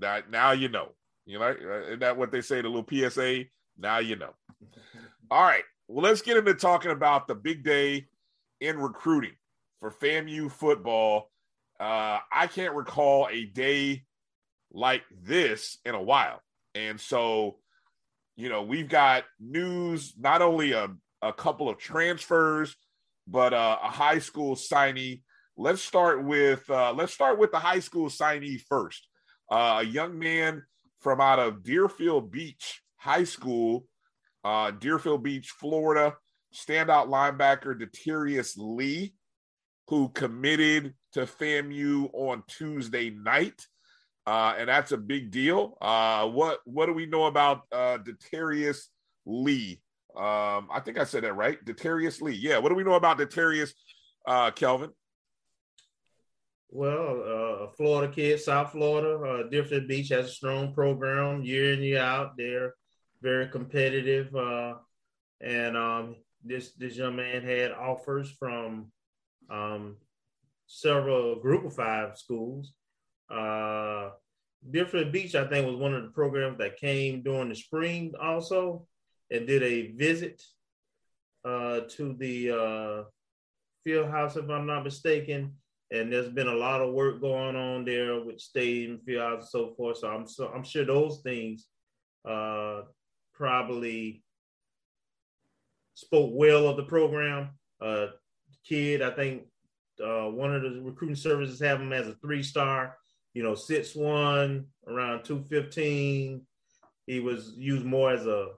[SPEAKER 1] That now you know. You know, isn't that what they say? The little PSA. Now you know. All right. Well, let's get into talking about the big day in recruiting for FAMU football. Uh, I can't recall a day like this in a while. And so you know, we've got news not only a, a couple of transfers, but uh, a high school signee. Let's start with uh, let's start with the high school signee first. Uh, a young man from out of Deerfield Beach High School, uh, Deerfield Beach, Florida, standout linebacker Deterius Lee, who committed to FAMU on Tuesday night uh, and that's a big deal. Uh, what what do we know about uh, Deterius Lee? Um, I think I said that right, Deterius Lee. Yeah, what do we know about Deterius, uh, Kelvin?
[SPEAKER 3] Well, uh, a Florida kid, South Florida, uh, Deerfield Beach has a strong program year in year out. They're very competitive, uh, and um, this this young man had offers from um, several Group of Five schools. Uh, Deerfield Beach, I think, was one of the programs that came during the spring also and did a visit uh, to the uh, field house, if I'm not mistaken. And there's been a lot of work going on there with stadium, field house, and so forth. So I'm so I'm sure those things uh, probably spoke well of the program. Uh, kid, I think uh, one of the recruiting services have him as a three star you know, six one around 215, he was used more as a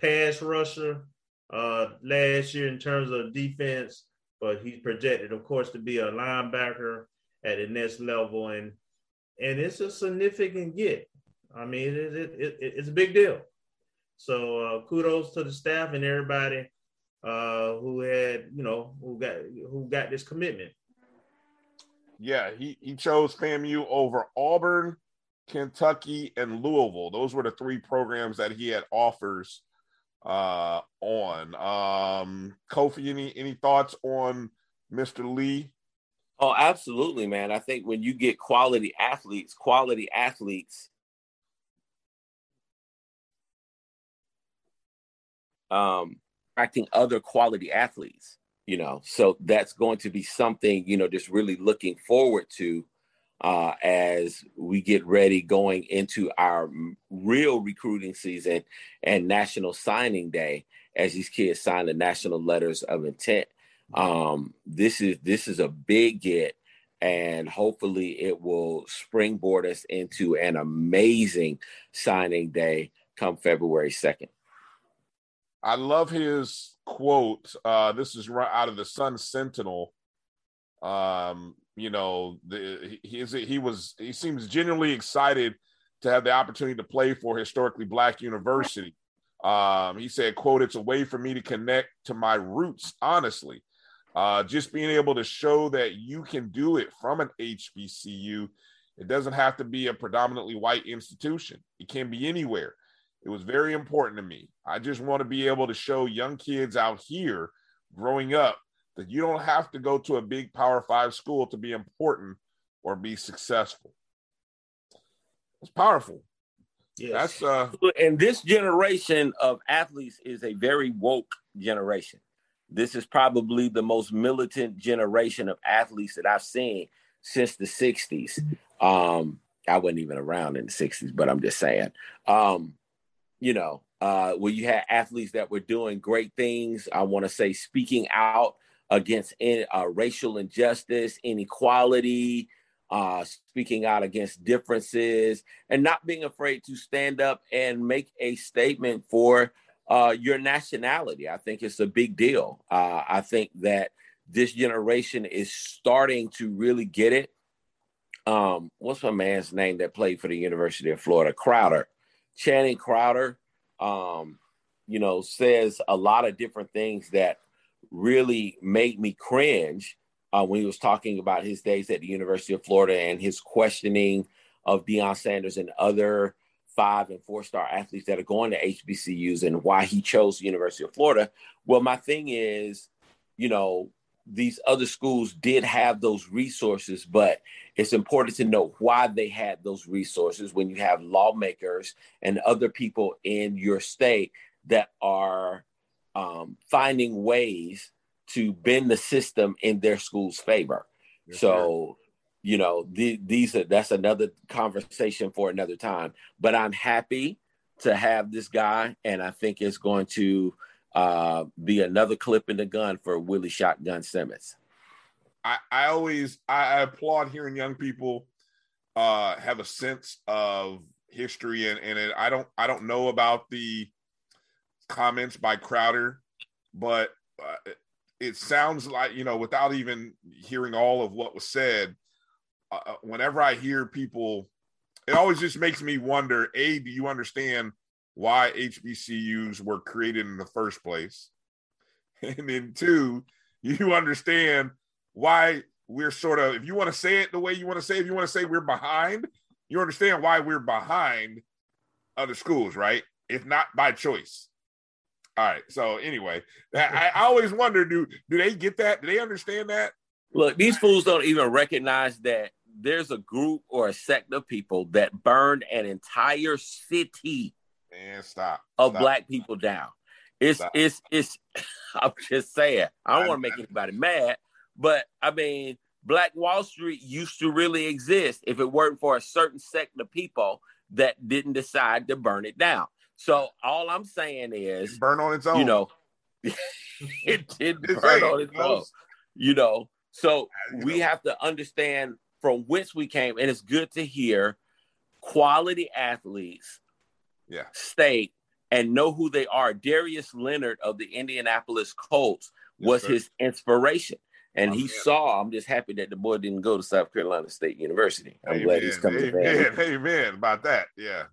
[SPEAKER 3] pass rusher uh, last year in terms of defense, but he's projected, of course, to be a linebacker at the next level, and and it's a significant get. I mean, it, it, it, it's a big deal. So uh, kudos to the staff and everybody uh, who had, you know, who got who got this commitment.
[SPEAKER 1] Yeah, he he chose FAMU over Auburn, Kentucky, and Louisville. Those were the three programs that he had offers uh, on. Um, Kofi, any any thoughts on Mr. Lee?
[SPEAKER 2] Oh, absolutely, man. I think when you get quality athletes, quality athletes um attracting other quality athletes, you know. So that's going to be something, you know, just really looking forward to uh, as we get ready going into our real recruiting season and national signing day as these kids sign the national letters of intent. Um, this is this is a big get, and hopefully it will springboard us into an amazing signing day come February second.
[SPEAKER 1] I love his quote. Uh, this is right out of the Sun Sentinel. Um, you know, the, he, he was he seems genuinely excited to have the opportunity to play for historically black university. Um, he said, "quote It's a way for me to connect to my roots. Honestly, uh, just being able to show that you can do it from an HBCU. It doesn't have to be a predominantly white institution. It can be anywhere. It was very important to me. I just want to be able to show young kids out here growing up that you don't have to go to a big Power Five school to be important or be successful. It's powerful. Yes. That's uh
[SPEAKER 2] and this generation of athletes is a very woke generation. This is probably the most militant generation of athletes that I've seen since the 60s. Um, I wasn't even around in the 60s, but I'm just saying. Um, you know, uh, where you had athletes that were doing great things. I want to say speaking out against uh, racial injustice, inequality, uh, speaking out against differences, and not being afraid to stand up and make a statement for uh, your nationality. I think it's a big deal. Uh, I think that this generation is starting to really get it. Um, what's my man's name that played for the University of Florida? Crowder. Channing Crowder, um, you know, says a lot of different things that really made me cringe uh, when he was talking about his days at the University of Florida and his questioning of Deion Sanders and other five and four star athletes that are going to HBCUs and why he chose the University of Florida. Well, my thing is, you know, these other schools did have those resources, but it's important to know why they had those resources when you have lawmakers and other people in your state that are um, finding ways to bend the system in their school's favor. Yes, so, you know, the, these are that's another conversation for another time. But I'm happy to have this guy, and I think it's going to uh, be another clip in the gun for Willie Shotgun Simmons.
[SPEAKER 1] I, I always I applaud hearing young people uh, have a sense of history and, and it, I don't I don't know about the comments by Crowder, but uh, it sounds like you know without even hearing all of what was said. Uh, uh whenever I hear people, it always just makes me wonder: A, do you understand why HBCUs were created in the first place. And then two, you understand why we're sort of, if you want to say it the way you want to say, if you want to say we're behind, you understand why we're behind other schools, right? If not by choice. All right. So anyway, I, I always wonder, do do they get that? Do they understand that?
[SPEAKER 2] Look, these fools don't even recognize that there's a group or a sect of people that burned an entire city
[SPEAKER 1] Man, stop.
[SPEAKER 2] Of
[SPEAKER 1] stop.
[SPEAKER 2] black people down. It's stop. it's it's I'm just saying. I don't want to make anybody mad, but I mean, Black Wall Street used to really exist if it weren't for a certain sect of people that didn't decide to burn it down. So all I'm saying is
[SPEAKER 1] burn on its own.
[SPEAKER 2] You know, it did burn on its own. You know, so we have to understand from whence we came, and it's good to hear quality athletes
[SPEAKER 1] yeah.
[SPEAKER 2] State and know who they are. Darius Leonard of the Indianapolis Colts was his inspiration. And oh, he man. saw, I'm just happy that the boy didn't go to South Carolina State University. I'm
[SPEAKER 1] amen.
[SPEAKER 2] glad he's coming
[SPEAKER 1] amen. to Amen. About that. Yeah.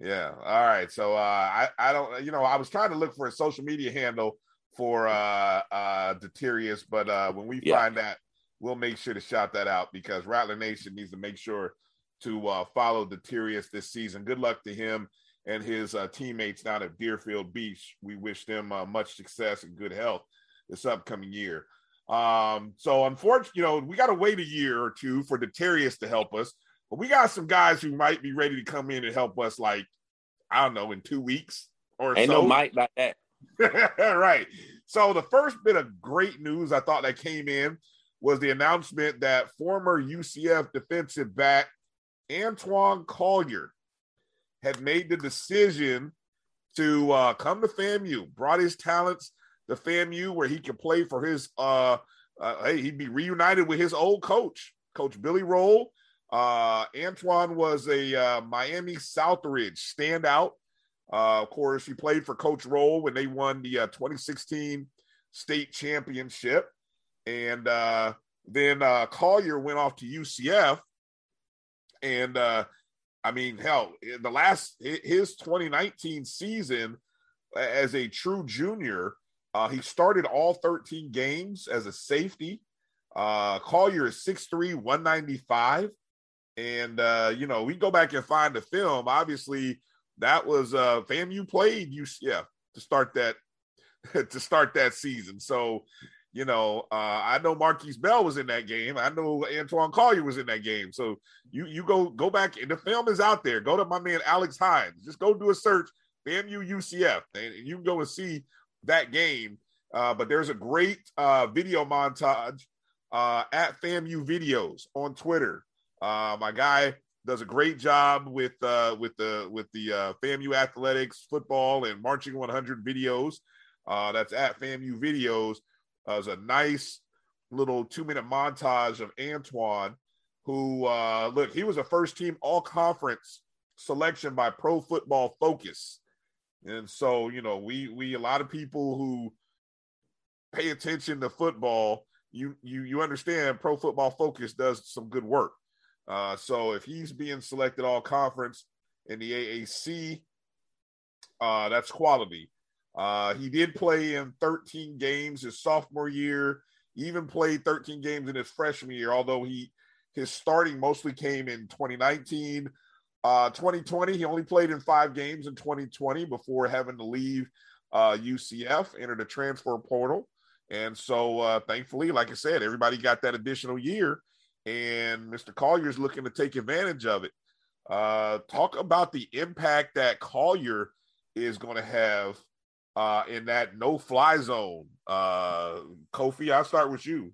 [SPEAKER 1] Yeah. All right. So uh I, I don't you know, I was trying to look for a social media handle for uh uh Deterius, but uh when we yeah. find that, we'll make sure to shout that out because Rattler Nation needs to make sure to uh follow Deterius this season. Good luck to him and his uh, teammates down at Deerfield Beach. We wish them uh, much success and good health this upcoming year. Um, so unfortunately, you know, we got to wait a year or two for Deterius to help us, but we got some guys who might be ready to come in and help us, like I don't know, in two weeks or
[SPEAKER 2] Ain't
[SPEAKER 1] so.
[SPEAKER 2] no Mike like that.
[SPEAKER 1] right. So the first bit of great news I thought that came in was the announcement that former UCF defensive back Antwan Collier had made the decision to uh, come to FAMU, brought his talents to FAMU where he could play for his uh, uh hey, he'd be reunited with his old coach, Coach Billy Rolle. Uh, Antwan was a uh, Miami Southridge standout. Uh, of course, he played for Coach Rolle when they won the uh, 2016 state championship. And uh, then uh, Collier went off to UCF. And uh, I mean, hell, in the last his 2019 season as a true junior, uh, he started all 13 games as a safety. Uh, Collier is 6'3, 195. And, uh, you know, we go back and find the film. Obviously, that was uh, FAMU played UCF to start that to start that season. So, you know, uh, I know Markquese Bell was in that game. I know Antwan Collier was in that game. So you you go go back and the film is out there. Go to my man Alex Hines. Just go do a search FAMU UCF, and you can go and see that game. Uh, but there's a great uh, video montage uh, at FAMU Videos on Twitter. Uh, my guy does a great job with uh, with the with the uh, FAMU athletics, football, and marching 100 videos. that's at FAMU Videos. Uh, it's a nice little two minute montage of Antwan, who uh, look he was a first team All Conference selection by Pro Football Focus. And so, you know, we we a lot of people who pay attention to football, you you you understand Pro Football Focus does some good work. Uh, so if he's being selected all conference in the AAC, uh, that's quality. Uh, he did play in 13 games his sophomore year. He even played 13 games in his freshman year, although he his starting mostly came in 2019. Uh, 2020, he only played in five games in 2020 before having to leave uh, UCF, entered a transfer portal. And so, uh, thankfully, like I said, everybody got that additional year, and Mr. Collier's looking to take advantage of it. Uh, talk about the impact that Collier is going to have uh, in that no fly zone. Uh, Kofi, I'll start with you.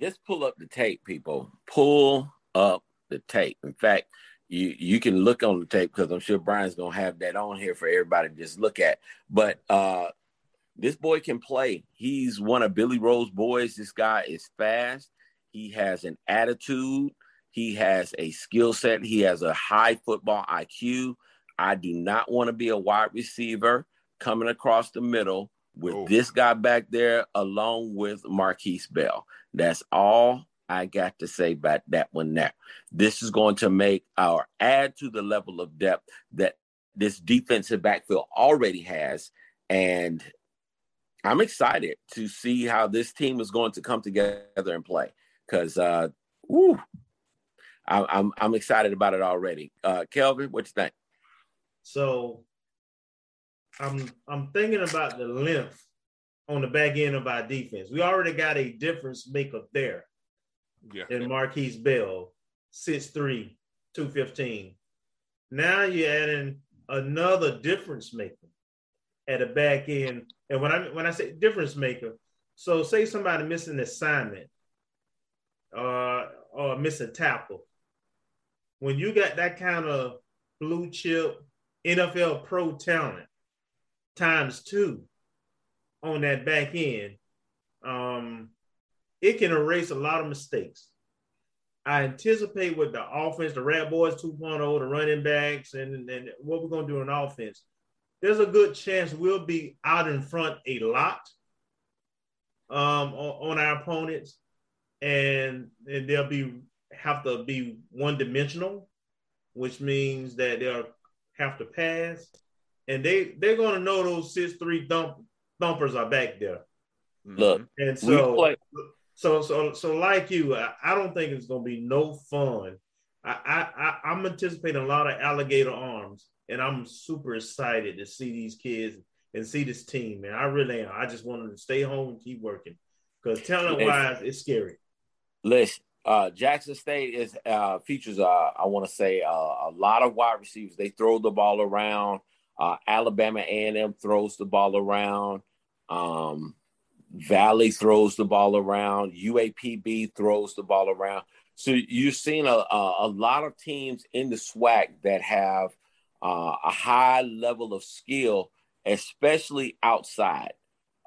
[SPEAKER 2] Just pull up the tape, people. Pull up the tape. In fact, you you can look on the tape because I'm sure Brian's gonna have that on here for everybody to just look at. But uh, this boy can play. He's one of Billy Rolle's boys. This guy is fast. He has an attitude. He has a skill set. He has a high football IQ. I do not want to be a wide receiver coming across the middle with oh. this guy back there along with Markquese Bell. That's all I got to say about that one there. This is going to make our add to the level of depth that this defensive backfield already has. And I'm excited to see how this team is going to come together and play because, uh, woo, I, I'm I'm excited about it already. Uh, Kelvin, what you think?
[SPEAKER 3] So, I'm I'm thinking about the length on the back end of our defense. We already got a difference maker there. Yeah. And Markquese Bell, 6'3, 215. Now you're adding another difference maker at the back end and when I when I say difference maker, so say somebody missing an assignment, uh, or miss a tackle. When you got that kind of blue chip NFL pro talent times two on that back end, um, it can erase a lot of mistakes. I anticipate with the offense, the Rat Boys 2.0, the running backs, and, and what we're going to do in offense, there's a good chance we'll be out in front a lot um, on, on our opponents, and, and they'll be have to be one dimensional, which means that they'll have to pass, and they they're going to know those six three thump, thumpers are back there. Mm-hmm.
[SPEAKER 2] Look,
[SPEAKER 3] and so so so so like you, I, I don't think it's gonna be no fun. I, I I'm anticipating a lot of alligator arms, and I'm super excited to see these kids and see this team. Man, I really am. I just wanted to stay home and keep working because talent wise, it's scary.
[SPEAKER 2] Listen, uh, Jackson State is uh, features. Uh, I want to say uh, a lot of wide receivers. They throw the ball around. Uh, Alabama A&M throws the ball around. Um, Valley throws the ball around. UAPB throws the ball around. So you're seeing a, a, a lot of teams in the SWAC that have uh, a high level of skill, especially outside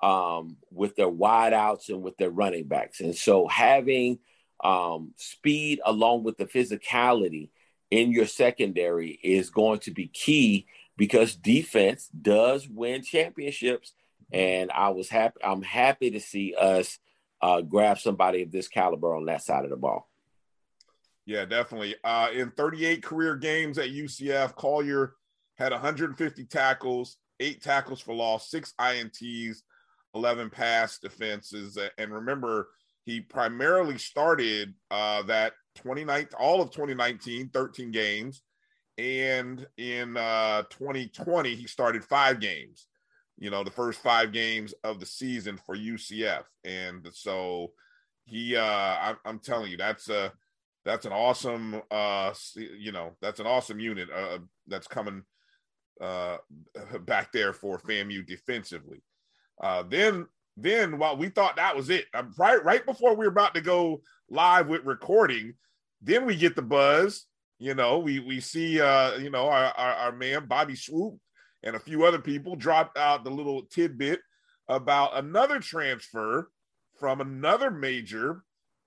[SPEAKER 2] um, with their wideouts and with their running backs. And so having um, speed along with the physicality in your secondary is going to be key because defense does win championships and I was happy. I'm happy to see us uh, grab somebody of this caliber on that side of the ball.
[SPEAKER 1] Yeah, definitely. Uh, in 38 career games at UCF, Collier had 150 tackles, eight tackles for loss, six INTs, 11 pass defenses. And remember, he primarily started uh, that 2019, all of 2019, 13 games. And in uh, 2020, he started five games you know, the first five games of the season for UCF. And so he, uh, I, I'm telling you, that's a, that's an awesome, uh, you know, that's an awesome unit uh, that's coming uh, back there for FAMU defensively. Uh, then, then while we thought that was it, um, right, right before we were about to go live with recording, then we get the buzz. You know, we we see, uh, you know, our, our, our man Bobby Swoop and a few other people dropped out the little tidbit about another transfer from another major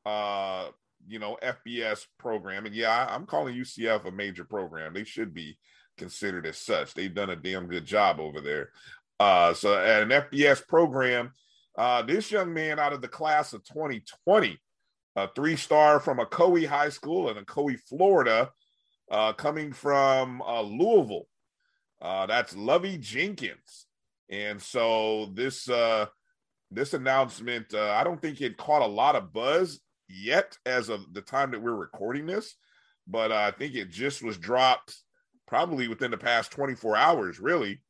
[SPEAKER 1] uh you know FBS program. And yeah I'm calling UCF a major program. They should be considered as such. They've done a damn good job over there. Uh so at an FBS program uh this young man out of the class of 2020 a three star from Ocoee High School in Ocoee Florida uh coming from uh Louisville uh, that's Lovey Jenkins. And so this uh, this announcement, uh, I don't think it caught a lot of buzz yet as of the time that we're recording this, but I think it just was dropped probably within the past 24 hours, really.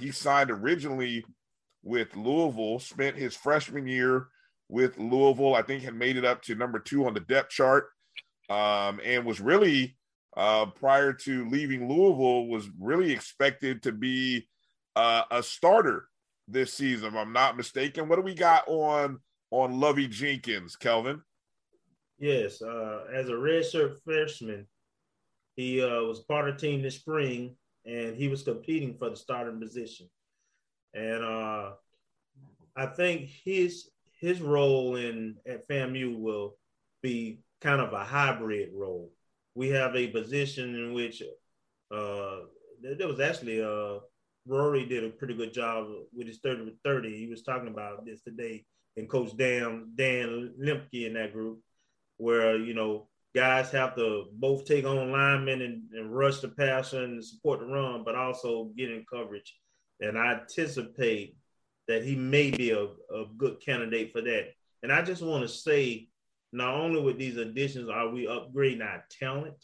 [SPEAKER 1] He signed originally with Louisville, spent his freshman year with Louisville, I think had made it up to number two on the depth chart, um, and was really uh, prior to leaving Louisville was really expected to be uh, a starter this season, if I'm not mistaken. What do we got on on Lovey Jenkins, Kelvin?
[SPEAKER 3] Yes, uh, as a redshirt freshman, he uh, was part of the team this spring, and he was competing for the starting position. And uh, I think his his role in at FAMU will be kind of a hybrid role we have a position in which uh, there was actually uh, Rory did a pretty good job with his 30 with 30. He was talking about this today, and Coach Dan Dan Lemke in that group, where you know guys have to both take on linemen and, and rush the passer and support the run, but also get in coverage. And I anticipate that he may be a, a good candidate for that. And I just want to say not only with these additions are we upgrading our talent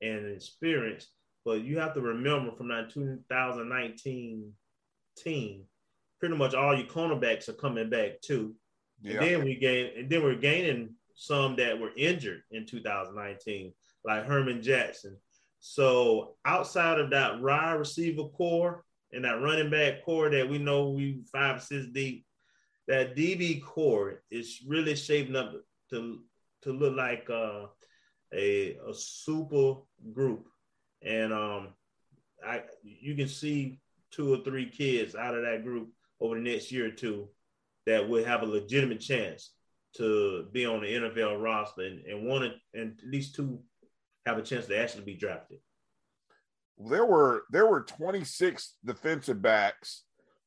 [SPEAKER 3] and experience, but you have to remember from that 2019 team, pretty much all your cornerbacks are coming back too. Yeah. And then we gain, and then we're gaining some that were injured in 2019, like Herman Jackson. So outside of that wide receiver core and that running back core that we know we five six deep, that DB core is really shaping up to to look like uh, a a super group, and um, I you can see two or three kids out of that group over the next year or two that will have a legitimate chance to be on the NFL roster, and, and one and at least two have a chance to actually be drafted.
[SPEAKER 1] There were there were 26 defensive backs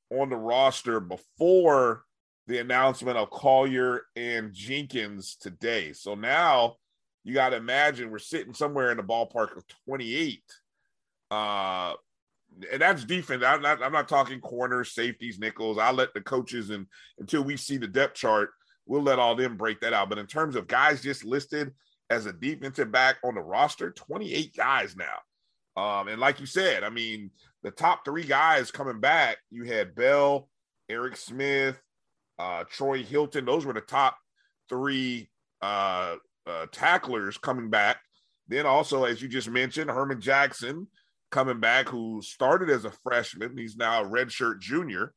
[SPEAKER 1] on the roster before the announcement of Collier and Jenkins today. So now you got to imagine we're sitting somewhere in the ballpark of 28. Uh, and that's defense. I'm not, I'm not talking corners, safeties, nickels. I'll let the coaches and until we see the depth chart, we'll let all them break that out. But in terms of guys just listed as a defensive back on the roster, 28 guys now. Um, and like you said, I mean, the top three guys coming back, you had Bell, Eric Smith, uh, Troy Hilton. Those were the top three uh, uh, tacklers coming back. Then also, as you just mentioned, Herman Jackson coming back, who started as a freshman. He's now a redshirt junior.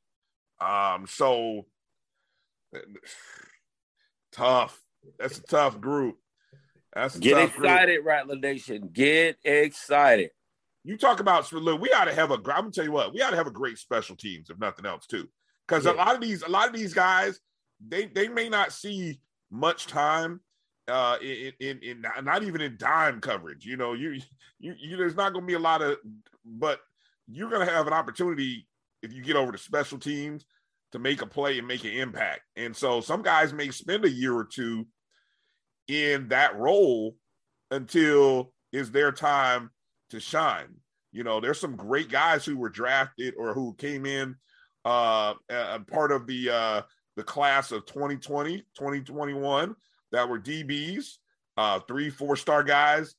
[SPEAKER 1] Um, so tough. That's a tough group. That's
[SPEAKER 2] get excited, group. Rattler Nation. Get excited.
[SPEAKER 1] You talk about look, we ought to have a. I'm gonna tell you what, we ought to have a great special teams, if nothing else, too. Because yeah. a lot of these, a lot of these guys, they they may not see much time uh in, in in not even in dime coverage you know you you, you there's not going to be a lot of but you're going to have an opportunity if you get over to special teams to make a play and make an impact and so some guys may spend a year or two in that role until is their time to shine you know there's some great guys who were drafted or who came in uh part of the uh the class of 2020 2021 that were DBs, uh, three, four star guys,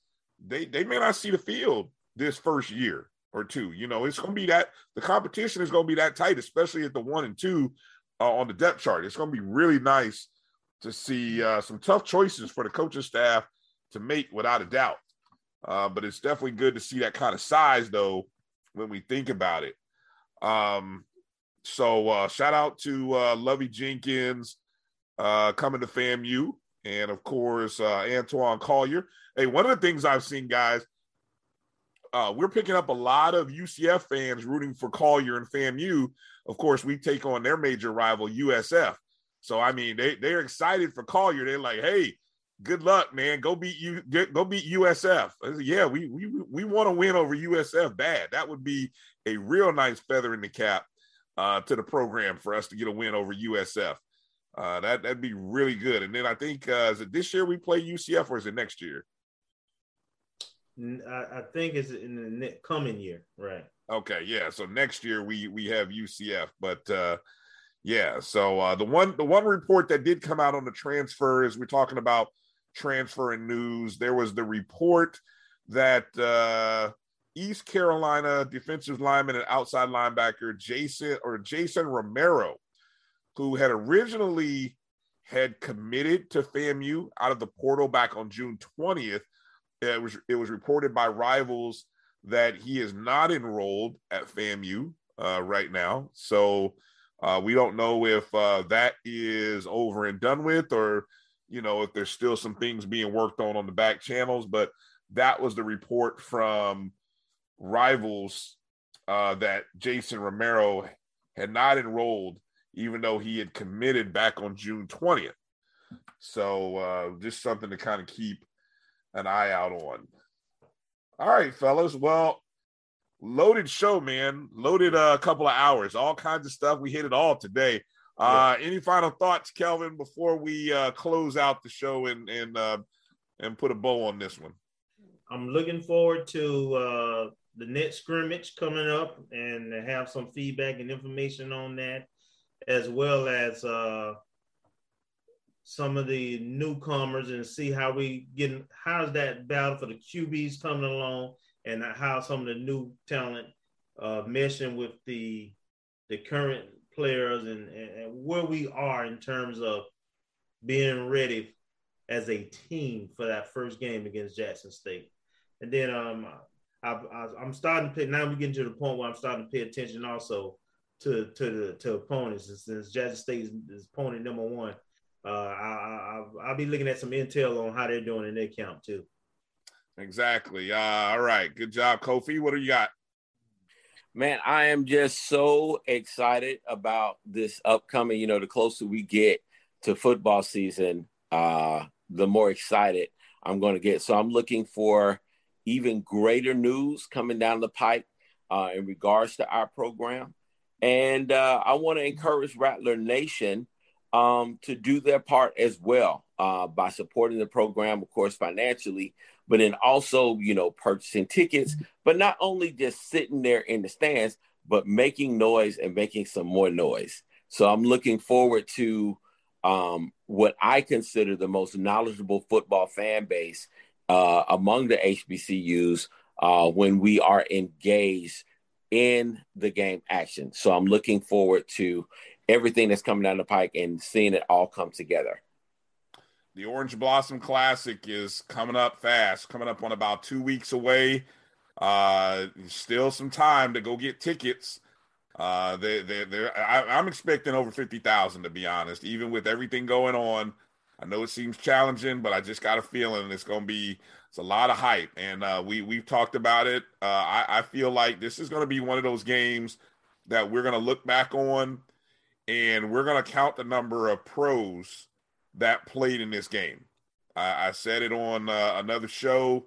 [SPEAKER 1] they they may not see the field this first year or two. You know, it's going to be that the competition is going to be that tight, especially at the one and two uh, on the depth chart. It's going to be really nice to see uh, some tough choices for the coaching staff to make without a doubt. Uh, but it's definitely good to see that kind of size, though, when we think about it. Um, so uh, shout out to uh, Lovey Jenkins uh, coming to FAMU and of course uh, Antwan Collier. Hey, one of the things I've seen, guys, uh, we're picking up a lot of UCF fans rooting for Collier and FAMU. Of course, we take on their major rival USF. So I mean, they they're excited for Collier. They're like, hey, good luck, man. Go beat you. Go beat USF. Said, yeah, we we we want to win over USF bad. That would be a real nice feather in the cap uh, to the program for us to get a win over USF. Uh, that that'd be really good. And then I think uh, is it this year we play UCF or is it next year?
[SPEAKER 3] I, I think it's in the coming year, right?
[SPEAKER 1] Okay, yeah. So next year we we have UCF, but uh, yeah. So uh, the one the one report that did come out on the transfer is we're talking about transfer and news. There was the report that uh, East Carolina defensive lineman and outside linebacker Jason or Jason Romero who had originally had committed to FAMU out of the portal back on June 20th. It was it was reported by rivals that he is not enrolled at FAMU uh, right now. So uh, we don't know if uh, that is over and done with, or you know if there's still some things being worked on on the back channels. But that was the report from rivals uh, that Jason Romero had not enrolled even though he had committed back on June 20th. So uh, just something to kind of keep an eye out on. All right, fellas. Well, loaded show, man. Loaded a uh, couple of hours, all kinds of stuff. We hit it all today. Uh, yeah. Any final thoughts, Kelvin, before we uh, close out the show and and uh, and put a bow on this one?
[SPEAKER 3] I'm looking forward to uh, the next scrimmage coming up and have some feedback and information on that as well as uh, some of the newcomers and see how we get how's that battle for the QBs coming along and how some of the new talent uh, meshing with the the current players and, and where we are in terms of being ready as a team for that first game against Jackson State. And then um, I, am starting to pay, now we're getting to the point where I'm starting to pay attention also to to the to opponents. And since Jackson State is, opponent number one, uh, I, I will be looking at some intel on how they're doing in their camp too.
[SPEAKER 1] Exactly. Uh, all right. Good job, Kofi. What do you got?
[SPEAKER 2] Man, I am just so excited about this upcoming. You know, the closer we get to football season, uh, the more excited I'm going to get. So I'm looking for even greater news coming down the pipe uh, in regards to our program. And uh, I want to encourage Rattler Nation um, to do their part as well uh, by supporting the program, of course, financially, but then also, you know, purchasing tickets, but not only just sitting there in the stands, but making noise and making some more noise. So I'm looking forward to um, what I consider the most knowledgeable football fan base uh, among the HBCUs uh, when we are engaged in the game action. So I'm looking forward to everything that's coming down the pike and seeing it all come together.
[SPEAKER 1] The Orange Blossom Classic is coming up fast, coming up on about two weeks away. Uh, still some time to go get tickets. Uh, they, they, they I, am expecting over 50,000 to be honest, even with everything going on. I know it seems challenging, but I just got a feeling it's going to be it's a lot of hype, and uh, we we've talked about it. Uh, I, I feel like this is going to be one of those games that we're going to look back on, and we're going to count the number of pros that played in this game. I, I said it on uh, another show.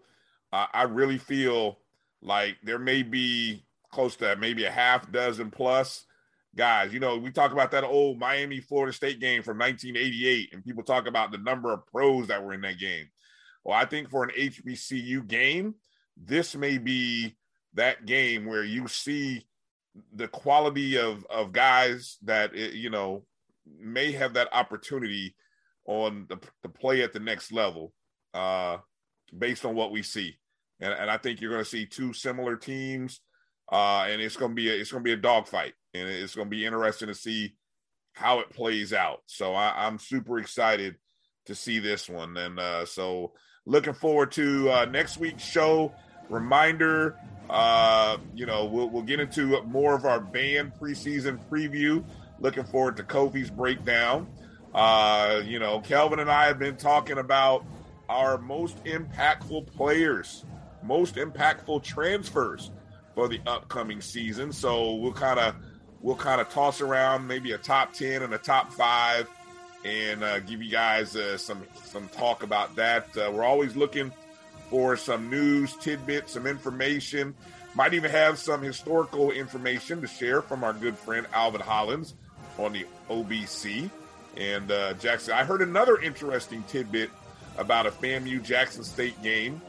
[SPEAKER 1] I really feel like there may be close to maybe a half dozen plus guys. You know, we talk about that old Miami Florida State game from 1988, and people talk about the number of pros that were in that game. Well, I think for an HBCU game, this may be that game where you see the quality of of guys that you know may have that opportunity on the, the play at the next level uh based on what we see and, and i think you're going to see two similar teams uh and it's going to be a, it's going to be a dogfight and it's going to be interesting to see how it plays out so I, i'm super excited to see this one and uh so looking forward to uh, next week's show. Reminder, uh, you know, we'll, we'll get into more of our band preseason preview. Looking forward to Kofi's breakdown. Uh, you know, Kelvin and I have been talking about our most impactful players, most impactful transfers for the upcoming season. So we'll kind of we'll kind of toss around maybe a top ten and a top five and uh, give you guys uh, some some talk about that. Uh, we're always looking for some news tidbits, some information. Might even have some historical information to share from our good friend Alvin Hollins on the OBC and uh, Jackson. I heard another interesting tidbit about a FAMU Jackson State game.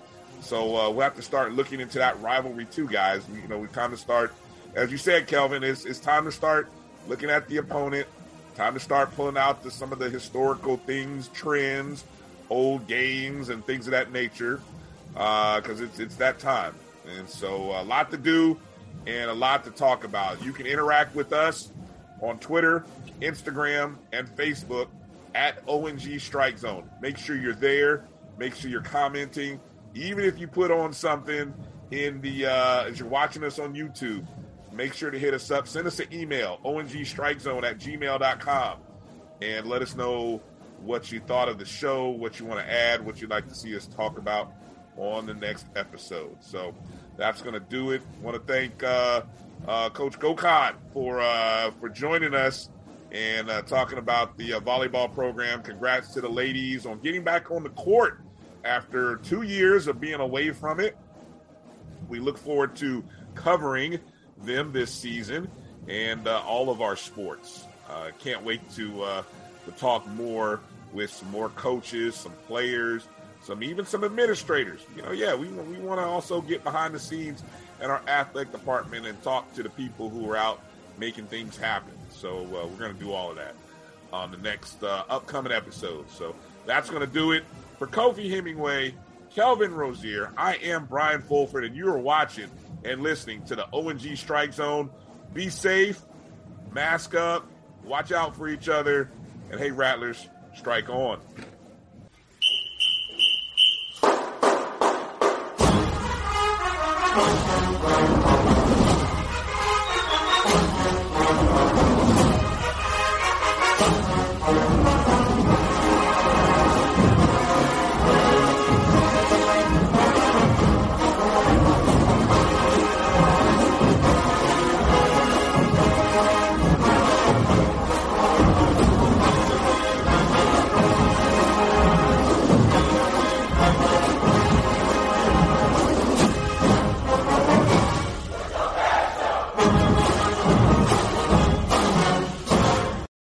[SPEAKER 1] So uh, we'll have to start looking into that rivalry too, guys. You know, we kind of start, as you said, Kelvin. It's, it's time to start looking at the opponent, Time to start pulling out the, some of the historical things, trends, old games, and things of that nature, because uh, it's it's that time. And so a lot to do and a lot to talk about. You can interact with us on Twitter, Instagram, and Facebook at ONG Strike Zone. Make sure you're there. Make sure you're commenting. Even if you put on something in the uh, as you're watching us on YouTube, make sure to hit us up. Send us an email, ongstrikezone at gmail.com, and let us know what you thought of the show, what you want to add, what you'd like to see us talk about on the next episode. So that's going to do it. want to thank uh, uh, Coach Gokhan for uh, for joining us and uh, talking about the uh, volleyball program. Congrats to the ladies on getting back on the court after two years of being away from it. We look forward to covering them this season and uh, all of our sports. Can't wait to to talk more with some more coaches, some players, some even some administrators. You know, yeah, we we want to also get behind the scenes in our athletic department and talk to the people who are out making things happen. So uh, we're going to do all of that on the next uh, upcoming episode. So that's going to do it for Kofi Hemingway, Kelvin Rozier. I am Brian Fulford, and you are watching and listening to the ONG Strike Zone. Be safe, mask up, watch out for each other, and hey, Rattlers, strike on. Oh, oh, oh, oh, oh.